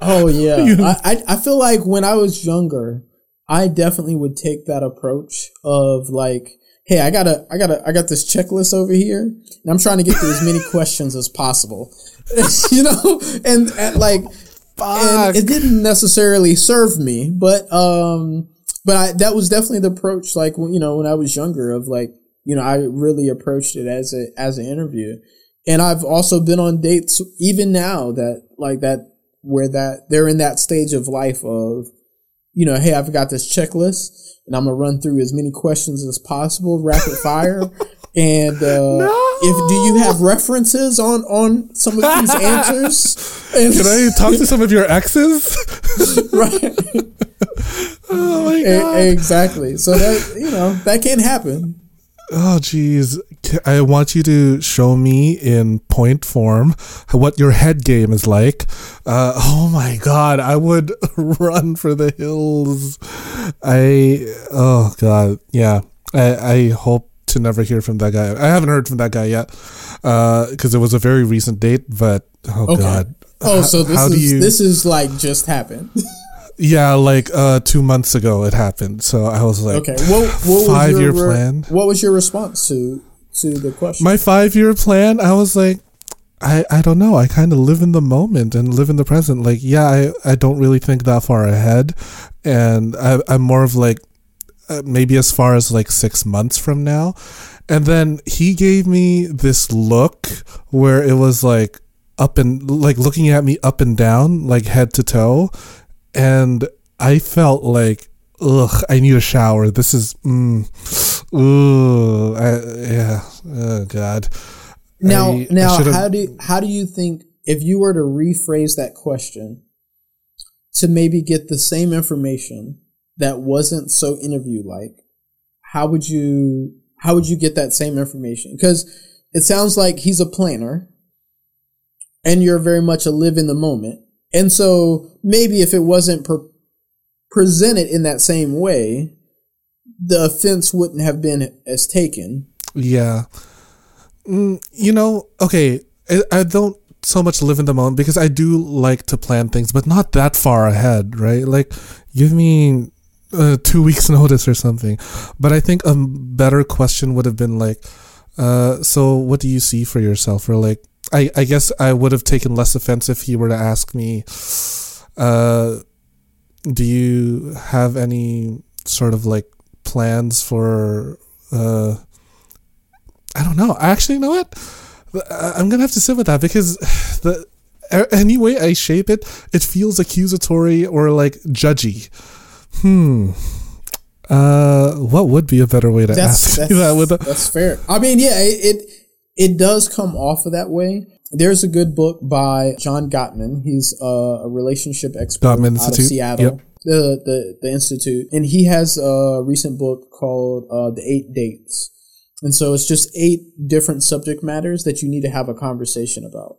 Oh yeah, I, I I feel like when I was younger, I definitely would take that approach of like, hey, I gotta, I gotta, I got this checklist over here, and I'm trying to get through as many questions as possible, you know, and, and like, and it didn't necessarily serve me, but um, but I, that was definitely the approach. Like when you know when I was younger, of like you know I really approached it as a as an interview, and I've also been on dates even now that like that where that they're in that stage of life of you know hey I've got this checklist and I'm gonna run through as many questions as possible rapid fire. And uh, if do you have references on on some of these answers? And, Can I talk to some of your exes? right. oh my god. exactly. So that you know that can happen. Oh geez. I want you to show me in point form what your head game is like. Uh, oh my god, I would run for the hills. I oh god, yeah. I I hope to never hear from that guy. I haven't heard from that guy yet because it was a very recent date. But oh Okay. god, Oh, so this how is you- this is like just happened. yeah, like uh, two months ago it happened. So I was like, Okay. What what was Five your year plan? What was your response to to the question? my five year plan, I was like, I, I don't know. I kind of live in the moment and live in the present. Like, yeah, I, I don't really think that far ahead. And I, I'm more of like, uh, maybe as far as like six months from now. And then he gave me this look where it was like up and like looking at me up and down, like head to toe. And I felt like, ugh, I need a shower. This is, mm, ooh, I, yeah, oh God. now I- I now should've- how do how do you think if you were to rephrase that question to maybe get the same information that wasn't so interview like, how would you how would you get that same information? Because it sounds like he's a planner and you're very much a live in the moment. And so maybe if it wasn't pre- presented in that same way, the offense wouldn't have been as taken. Yeah. Mm, you know, okay, I, I don't so much live in the moment because I do like to plan things, but not that far ahead, right? Like, give me uh, two weeks' notice or something. But I think a better question would have been like, uh, so what do you see for yourself? Or like, I, I guess I would have taken less offense if he were to ask me, uh, do you have any sort of like plans for, uh, I don't know. Actually, you know what? I'm gonna have to sit with that because the any way I shape it, it feels accusatory or like judgy. Hmm. Uh, what would be a better way to that's ask that's, that? With a, that's fair. I mean, yeah, it, it it does come off of that way. There's a good book by John Gottman. He's uh, a relationship expert Gottman out of Institute, Seattle. yep. The, the the institute, and he has a recent book called uh, "The Eight Dates," and so it's just eight different subject matters that you need to have a conversation about.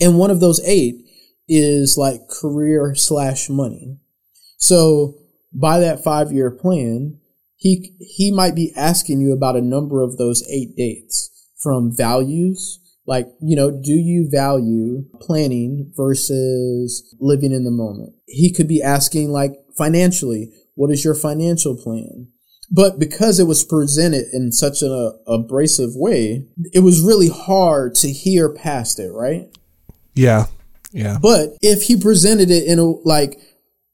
And one of those eight is like career slash money. So by that five year plan, he he might be asking you about a number of those eight dates from values. Like you know do you value planning versus living in the moment? He could be asking like financially what is your financial plan? But because it was presented in such an uh, abrasive way it was really hard to hear past it right? Yeah, yeah, but if he presented it in a like,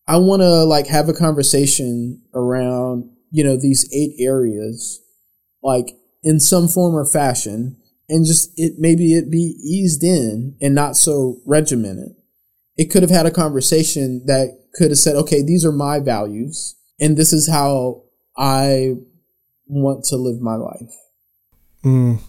I want to like have a conversation around you know these eight areas, like in some form or fashion, and just it maybe it be eased in and not so regimented. It could have had a conversation that could have said, okay, these are my values, and this is how I want to live my life. Mm.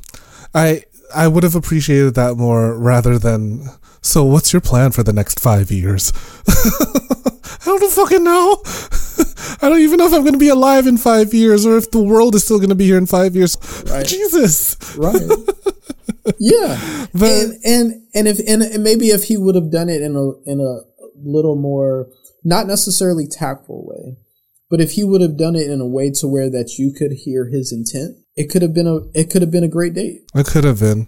I I would have appreciated that more rather than. So, what's your plan for the next five years? I don't fucking know. I don't even know if I'm going to be alive in five years or if the world is still going to be here in five years. Right. Jesus. right yeah But- and and and if and, and maybe if he would have done it in a in a little more not necessarily tactful way but if he would have done it in a way to where that you could hear his intent it could have been a it could have been a great date. It could have been.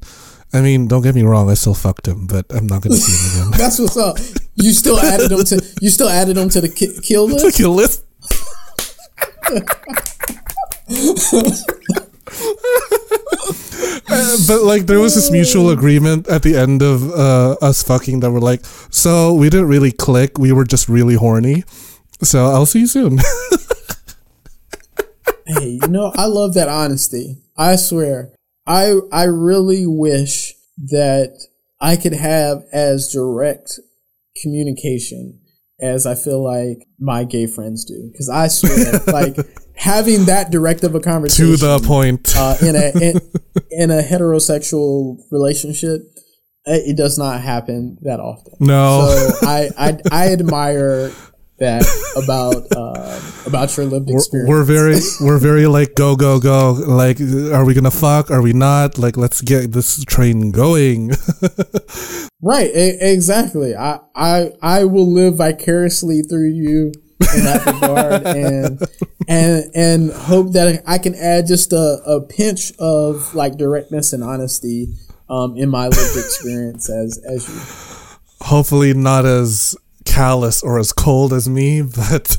I mean, don't get me wrong. I still fucked him, but I'm not going to see him again. That's what's up. You still added him to you still added him to the ki- kill list. Kill list. Uh, but like there was this mutual agreement at the end of uh, us fucking that we're like, so we didn't really click. We were just really horny. So I'll see you soon. Hey, you know, I love that honesty. I swear. I I really wish that I could have as direct communication as I feel like my gay friends do. Cause I swear, like having that direct of a conversation to the point. uh, in a in, in a heterosexual relationship, it, it does not happen that often. no. So I, I I admire that about uh, about your lived We're, experience. we're very we're very like go go go like are we gonna fuck are we not like let's get this train going Right, e- exactly. I, I I will live vicariously through you in that regard, and and and hope that I can add just a, a pinch of like directness and honesty um, in my lived experience as as you. hopefully not as callous or as cold as me but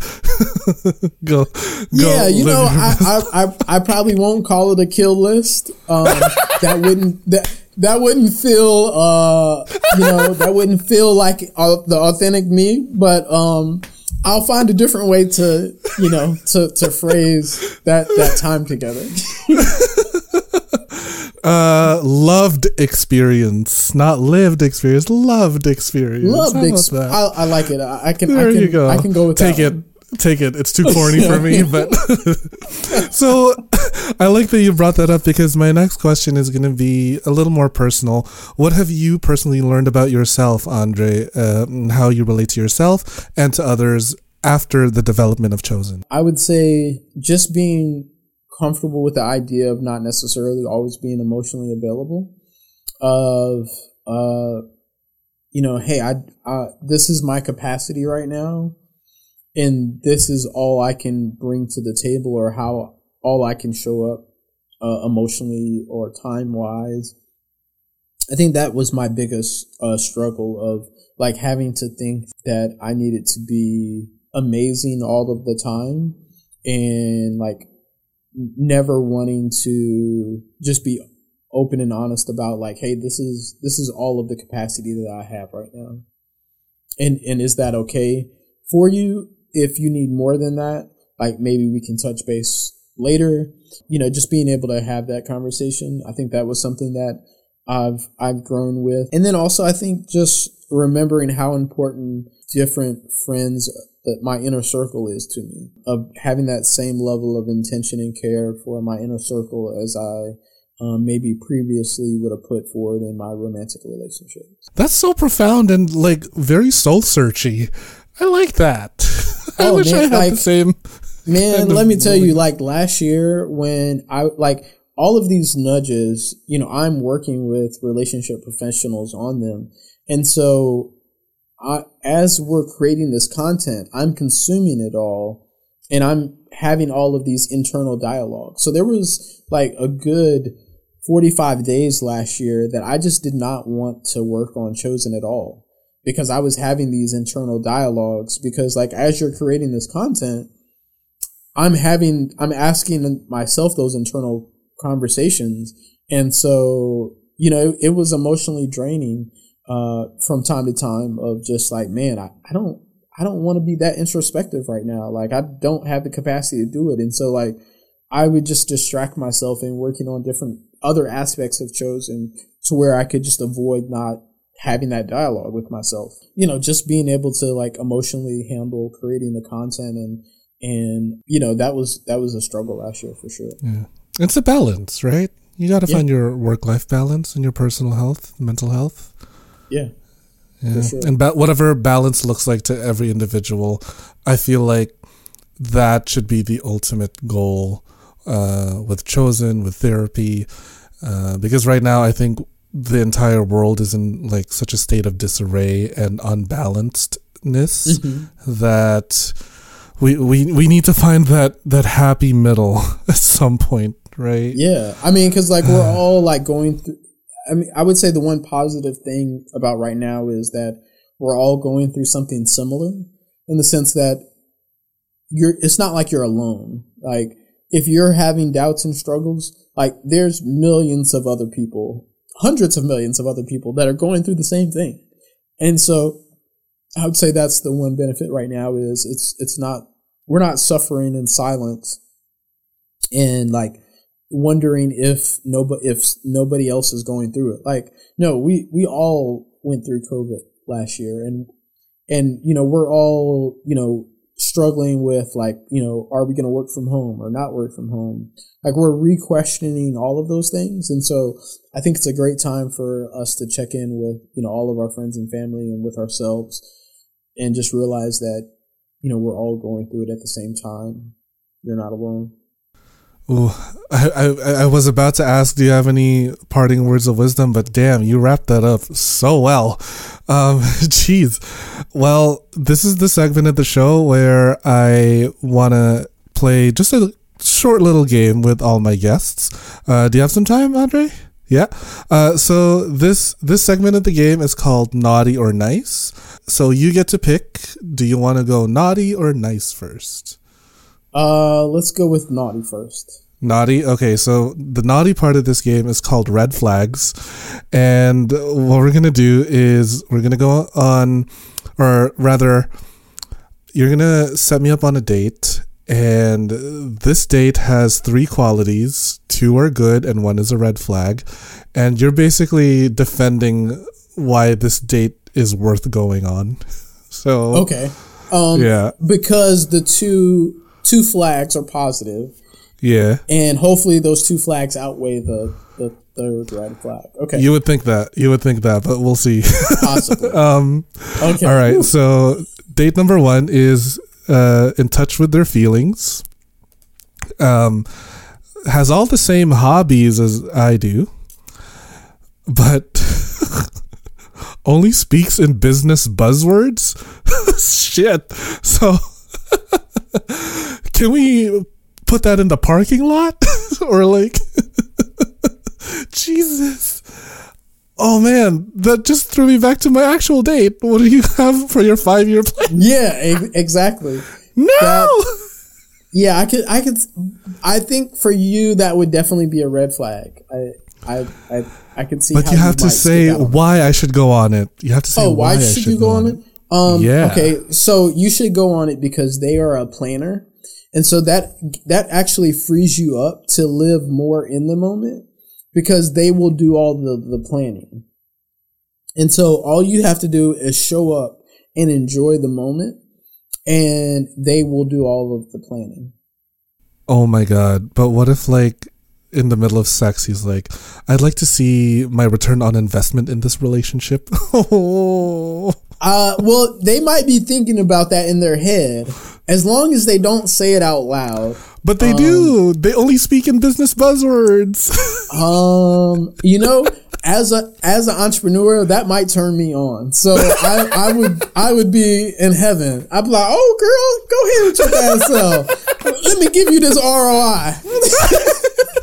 go, go Yeah, you know, I, I, I, I probably won't call it a kill list. Um, that wouldn't that that wouldn't feel uh you know that wouldn't feel like au- the authentic me. But um, I'll find a different way to you know to to phrase that that time together. uh loved experience. Not lived experience loved experience. Love How ex- I, I like it. I, I can. there I can, you go. I can go with take it. One. take it. It's too corny for me but so i like that you brought that up because my next question is going to be a little more personal. What have you personally learned about yourself andre uh, and how you relate to yourself and to others after the development of Chosn? I would say just being comfortable with the idea of not necessarily always being emotionally available. Of uh, you know, hey, I, this is my capacity right now, and this is all I can bring to the table, or how all I can show up uh, emotionally or time wise. I think that was my biggest uh, struggle of like having to think that I needed to be amazing all of the time and like never wanting to just be open and honest about like hey this is this is all of the capacity that I have right now. And and is that okay for you? If you need more than that like maybe we can touch base later. You know just being able to have that conversation I think that was something that I've I've grown with. And then also I think just remembering how important different friends that my inner circle is to me. Of having that same level of intention and care for my inner circle as I um, maybe previously would have put forward in my romantic relationships. That's so profound and like very soul searchy. I like that. I Oh, wish man, I had like- the same. Man, let me tell you, like last year when I like all of these nudges, you know, I'm working with relationship professionals on them. And so I, as we're creating this content, I'm consuming it all and I'm having all of these internal dialogues. So there was like a good 45 days last year that I just did not want to work on Chosn at all because I was having these internal dialogues because like as you're creating this content, I'm having, I'm asking myself those internal conversations. And so, you know, it was emotionally draining, uh, from time to time of just like, man, I, I don't, I don't want to be that introspective right now. Like I don't have the capacity to do it. And so like, I would just distract myself in working on different other aspects of Chosn to where I could just avoid not having that dialogue with myself. You know, just being able to like emotionally handle creating the content and, and you know that was that was a struggle last year for sure. Yeah. It's a balance, right? You got to Yeah. find your work life balance and your personal health, mental health. Yeah, Yeah. sure. And ba- whatever balance looks like to every individual, I feel like that should be the ultimate goal uh, with Chosn, with therapy. Uh, because right now, I think the entire world is in like such a state of disarray and unbalancedness that we, we we need to find that that happy middle at some point, right? Yeah, I mean, because like we're all like going through. I mean, I would say the one positive thing about right now is that we're all going through something similar in the sense that you're. It's not like you're alone. Like if you're having doubts and struggles, like there's millions of other people, hundreds of millions of other people that are going through the same thing, and so I would say that's the one benefit right now is it's it's not we're not suffering in silence and like wondering if nobody if nobody else is going through it. Like no, we we all went through COVID last year and and you know we're all you know struggling with like you know are we going to work from home or not work from home? Like we're re-questioning all of those things. And so i think it's a great time for us to check in with you know all of our friends and family and with ourselves and just realize that you know we're all going through it at the same time. You're not alone Ooh, I, I I was about to ask, do you have any parting words of wisdom? But damn, you wrapped that up so well. Um, jeez. Well, this is the segment of the show where I want to play just a short little game with all my guests. Uh, do you have some time, Andre? Yeah. Uh, so this this segment of the game is called Naughty or Nice. So you get to pick. Do you want to go naughty or nice first? uh let's go with naughty first Naughty. Okay, so the naughty part of this game is called red flags. And what we're going to do is we're going to go on, or rather, you're going to set me up on a date. And this date has three qualities two are good, and one is a red flag. And you're basically defending why this date is worth going on. So, okay um yeah, because the two two flags are positive yeah. and hopefully those two flags outweigh the the third red flag okay You would think that. You would think that, but we'll see. possibly um, okay All right. So date number one is uh, in touch with their feelings. Um, has all the same hobbies as I do, but only speaks in business buzzwords. Shit. So can we put that in the parking lot or like? Jesus. Oh man, that just threw me back to my actual date. What do you have for your five year plan? yeah exactly No. That- yeah i could i could i think for you that would definitely be a red flag i i i, I could see but you have to say stick out on why I should go on it. You have to say Oh, why, why I should you go on it? Um, Yeah. Okay, so you should go on it because they are a planner, and so that that actually frees you up to live more in the moment because they will do all the the planning, and so all you have to do is show up and enjoy the moment, and they will do all of the planning. Oh my god! But what if like in the middle of sex, he's like, "I'd like to see my return on investment in this relationship." oh, Uh, well, they might be thinking about that in their head, as long as they don't say it out loud. but they do. They only speak in business buzzwords. Um, you know, as a as an entrepreneur, that might turn me on. So I, I would I would be in heaven. I'd be like, oh girl, go ahead with your bad self. Let me give you this ROI.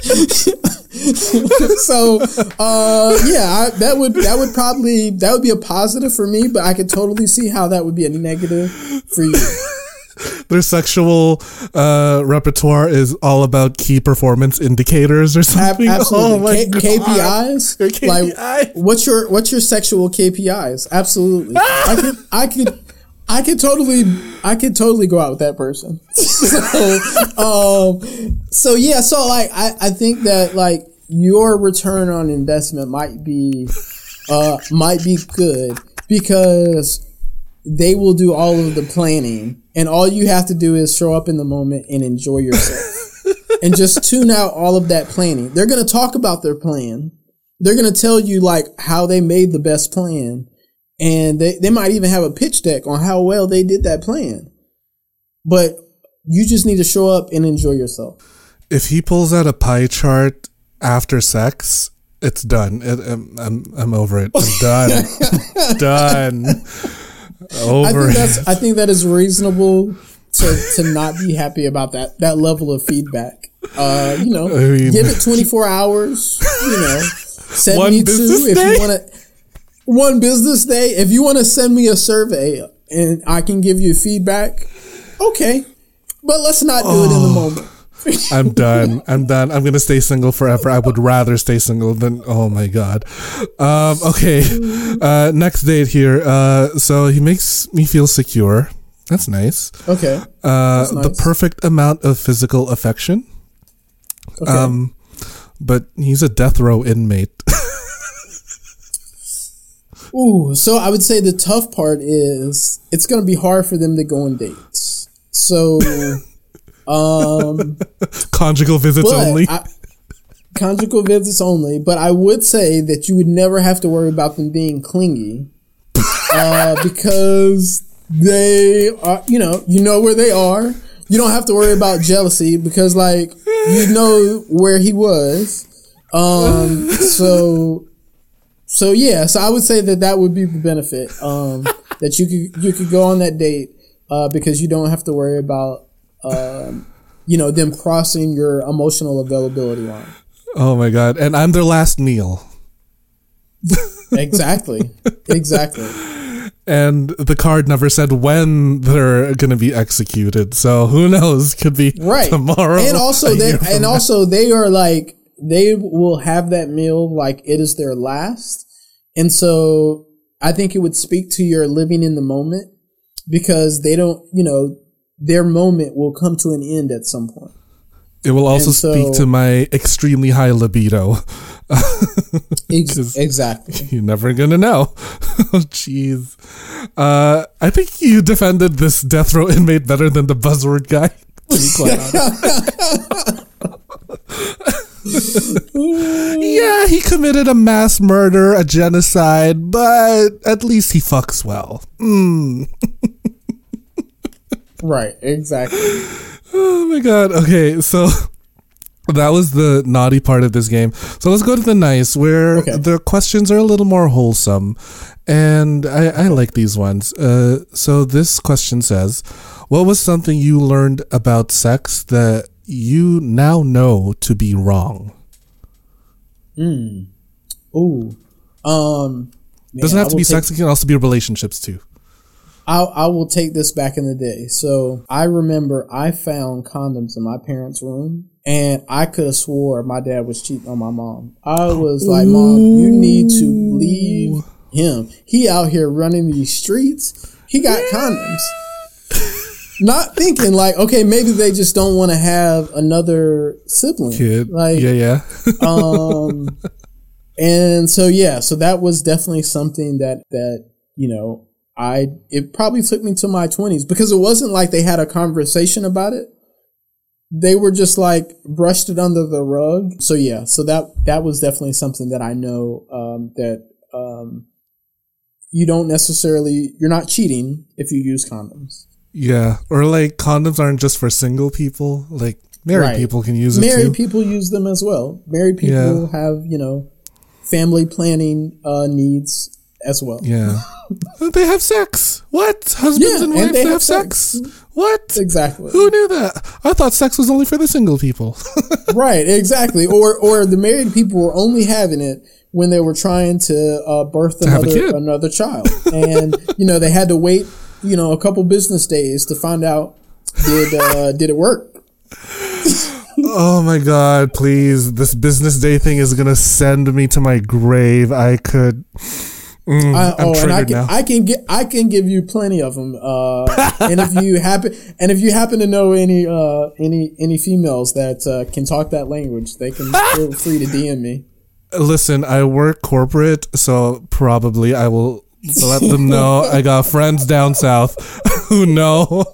so uh yeah I, that would that would probably that would be a positive for me but i could totally see how that would be a negative for you. Their sexual uh, repertoire is all about key performance indicators or Ab- something. absolutely. Oh K- KPIs KPI. like what's your what's your sexual KPIs absolutely. I could I could I could totally I could totally go out with that person so um so yeah so like I I think that like your return on investment might be uh might be good because they will do all of the planning and all you have to do is show up in the moment and enjoy yourself and just tune out all of that planning. They're going to talk about their plan. They're going to tell you like how they made the best plan. And they, they might even have a pitch deck on how well they did that plan. But you just need to show up and enjoy yourself. if he pulls out a pie chart after sex, it's done. It, I'm, I'm, I'm over it. I'm done. done. Over I think it. that's I think that is reasonable to to not be happy about that that level of feedback. Uh, you know, I mean- give it 24 hours, you know, 72 business if you want to. One business day. If you want to send me a survey and I can give you feedback, okay. But let's not do it in the moment. I'm done. I'm done. I'm gonna stay single forever. I would rather stay single than oh my god. Um, okay. Uh, next date here. Uh, so he makes me feel secure. That's nice. Okay. Uh, That's the perfect amount of physical affection. Okay. Um, but he's a death row inmate. Ooh, so I would say the tough part is it's going to be hard for them to go on dates. So, um, Conjugal visits only. I, conjugal visits only. But I would say that you would never have to worry about them being clingy, uh, because they are. You know, you know where they are. You don't have to worry about jealousy because, like, you know where he was. Um, so so yeah, so I would say that that would be the benefit um, that you could you could go on that date uh, because you don't have to worry about um, you know them crossing your emotional availability line. oh my god! And I'm their last meal. Exactly, exactly. And the card never said when they're gonna be executed. So who knows? Could be Right. tomorrow. and also they and now. also they are like they will have that meal like it is their last, and so I think it would speak to your living in the moment because they don't you know their moment will come to an end at some point. It will also so- speak to my extremely high libido. Ex- exactly. You're never gonna know. oh, jeez. Uh, I think you defended this death row inmate better than the buzzword guy. to be quite honest. yeah, he committed a mass murder, a genocide, but at least he fucks well. Right, exactly. Oh my god. Okay, so that was the naughty part of this game. So let's go to the nice, where Okay. the questions are a little more wholesome. And I, I like these ones. Uh, so this question says, What was something you learned about sex that you now know to be wrong? Ooh. Um man, Doesn't have to be sex, it can also be relationships too. I I will take this back in the day. So I remember I found condoms in my parents' room and I could have swore my dad was cheating on my mom. I was like, Mom, you need to leave him. He out here running these streets. He got condoms. Not thinking like, okay, maybe they just don't want to have another sibling. Kid. Like yeah, yeah. um and so yeah so that was definitely something that that you know i it probably took me to my 20s because it wasn't like they had a conversation about it they were just like brushed it under the rug so yeah so that that was definitely something that i know um that um you don't necessarily you're not cheating if you use condoms yeah. Or like condoms aren't just for single people. Like married Right. people can use it married people use them as well married people Yeah. have you know family planning uh needs as well Yeah. they have sex. What? Husbands Yeah, and and wives they have, have sex. sex. What? Exactly. Who knew that? I thought sex was only for the single people. right, exactly. Or or the married people were only having it when they were trying to uh, birth a another another child, and you know they had to wait, you know, a couple business days to find out did uh, did it work. oh my god, please. This business day thing is going to send me to my grave. I could. Mm, I, I'm oh, and I can now. I can get I can give you plenty of them. Uh, and if you happen and if you happen to know any uh, any any females that uh, can talk that language, they can feel free to DM me. Listen, I work corporate, so probably I will let them know I got friends down south who know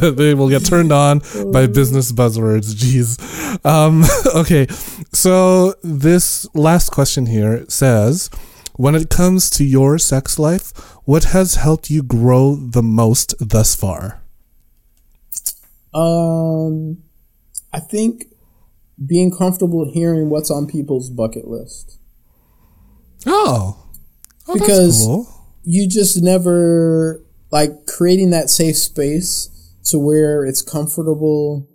that they will get turned on by business buzzwords. Jeez. Um, okay, so this last question here says, when it comes to your sex life, what has helped you grow the most thus far? Um, I think being comfortable hearing what's on people's bucket list. Oh, oh Because- cool. You just never like creating that safe space to where it's comfortable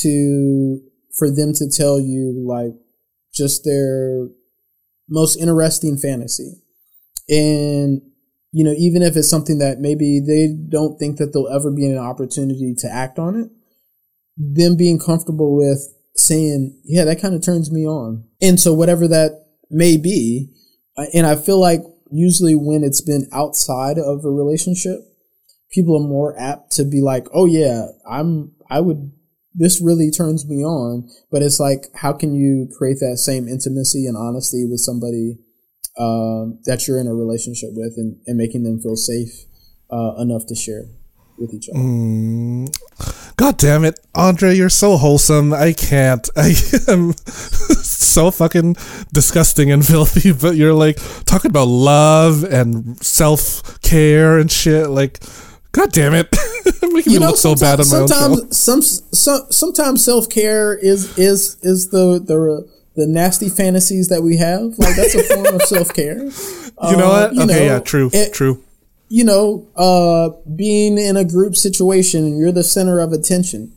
to for them to tell you like just their most interesting fantasy. And, you know, even if it's something that maybe they don't think that they'll ever be an opportunity to act on it, them being comfortable with saying, yeah, that kind of turns me on. And so whatever that may be, and I feel like usually when it's been outside of a relationship, people are more apt to be like, oh yeah, I'm, I would, this really turns me on. But it's like, how can you create that same intimacy and honesty with somebody um, that you're in a relationship with and, and making them feel safe uh, enough to share with each other? Mm. God damn it, Andre, you're so wholesome. I can't. I am so fucking disgusting and filthy, but you're like talking about love and self care and shit. Like, God damn it, making me look so bad on my own show. some, some, sometimes self care is is is the the the nasty fantasies that we have. Like that's a form of self care. You know what? okay, know, yeah, true, it, true you know, uh, being in a group situation and you're the center of attention.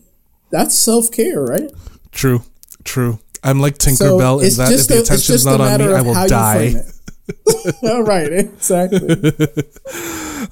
That's self care, right? True, true. I'm like Tinkerbell so in that if the attention's not on me, I will die. All right, exactly.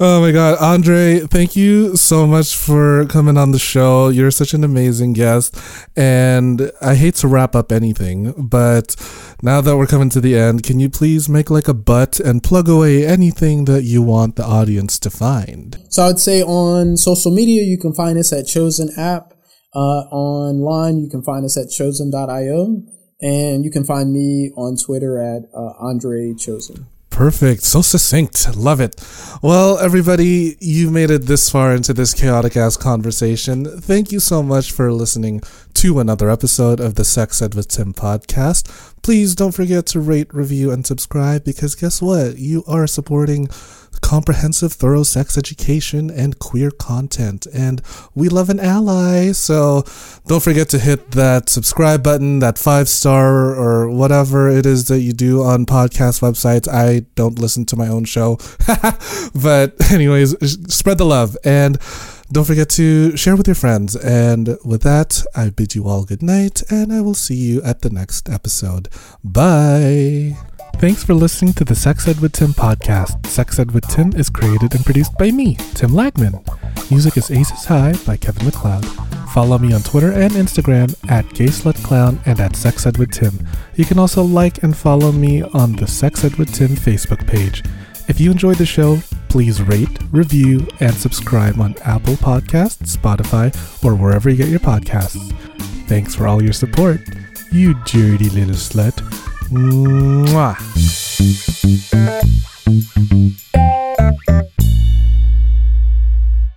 oh my god, Andre, thank you so much for coming on the show. You're such an amazing guest, and I hate to wrap up anything, but now that we're coming to the end, can you please make like a butt and plug away anything that you want the audience to find? So I'd say on social media, you can find us at Chosn App. Uh, online, you can find us at chosn.io. And you can find me on Twitter at uh, Andre Chosn. Perfect. So succinct. Love it. Well, everybody, you made it this far into this chaotic ass conversation. Thank you so much for listening to another episode of the Sex Ed with Tim podcast. Please don't forget to rate, review, and subscribe because guess what? You are supporting comprehensive, thorough sex education and queer content. And we love an ally. So don't forget to hit that subscribe button, that five star, or whatever it is that you do on podcast websites. I don't listen to my own show. but, anyways, spread the love. And don't forget to share with your friends. And with that, I bid you all good night, and I will see you at the next episode. Bye. Thanks for listening to the Sex Ed with Tim podcast. Sex Ed with Tim is created and produced by me, Tim Lagman. Music is Aces High by Kevin MacLeod. Follow me on Twitter and Instagram at GaySlutClown and at Sex Ed with Tim. You can also like and follow me on the Sex Ed with Tim Facebook page. If you enjoyed the show, please rate, review, and subscribe on Apple Podcasts, Spotify, or wherever you get your podcasts. Thanks for all your support, you dirty little slut. Mua.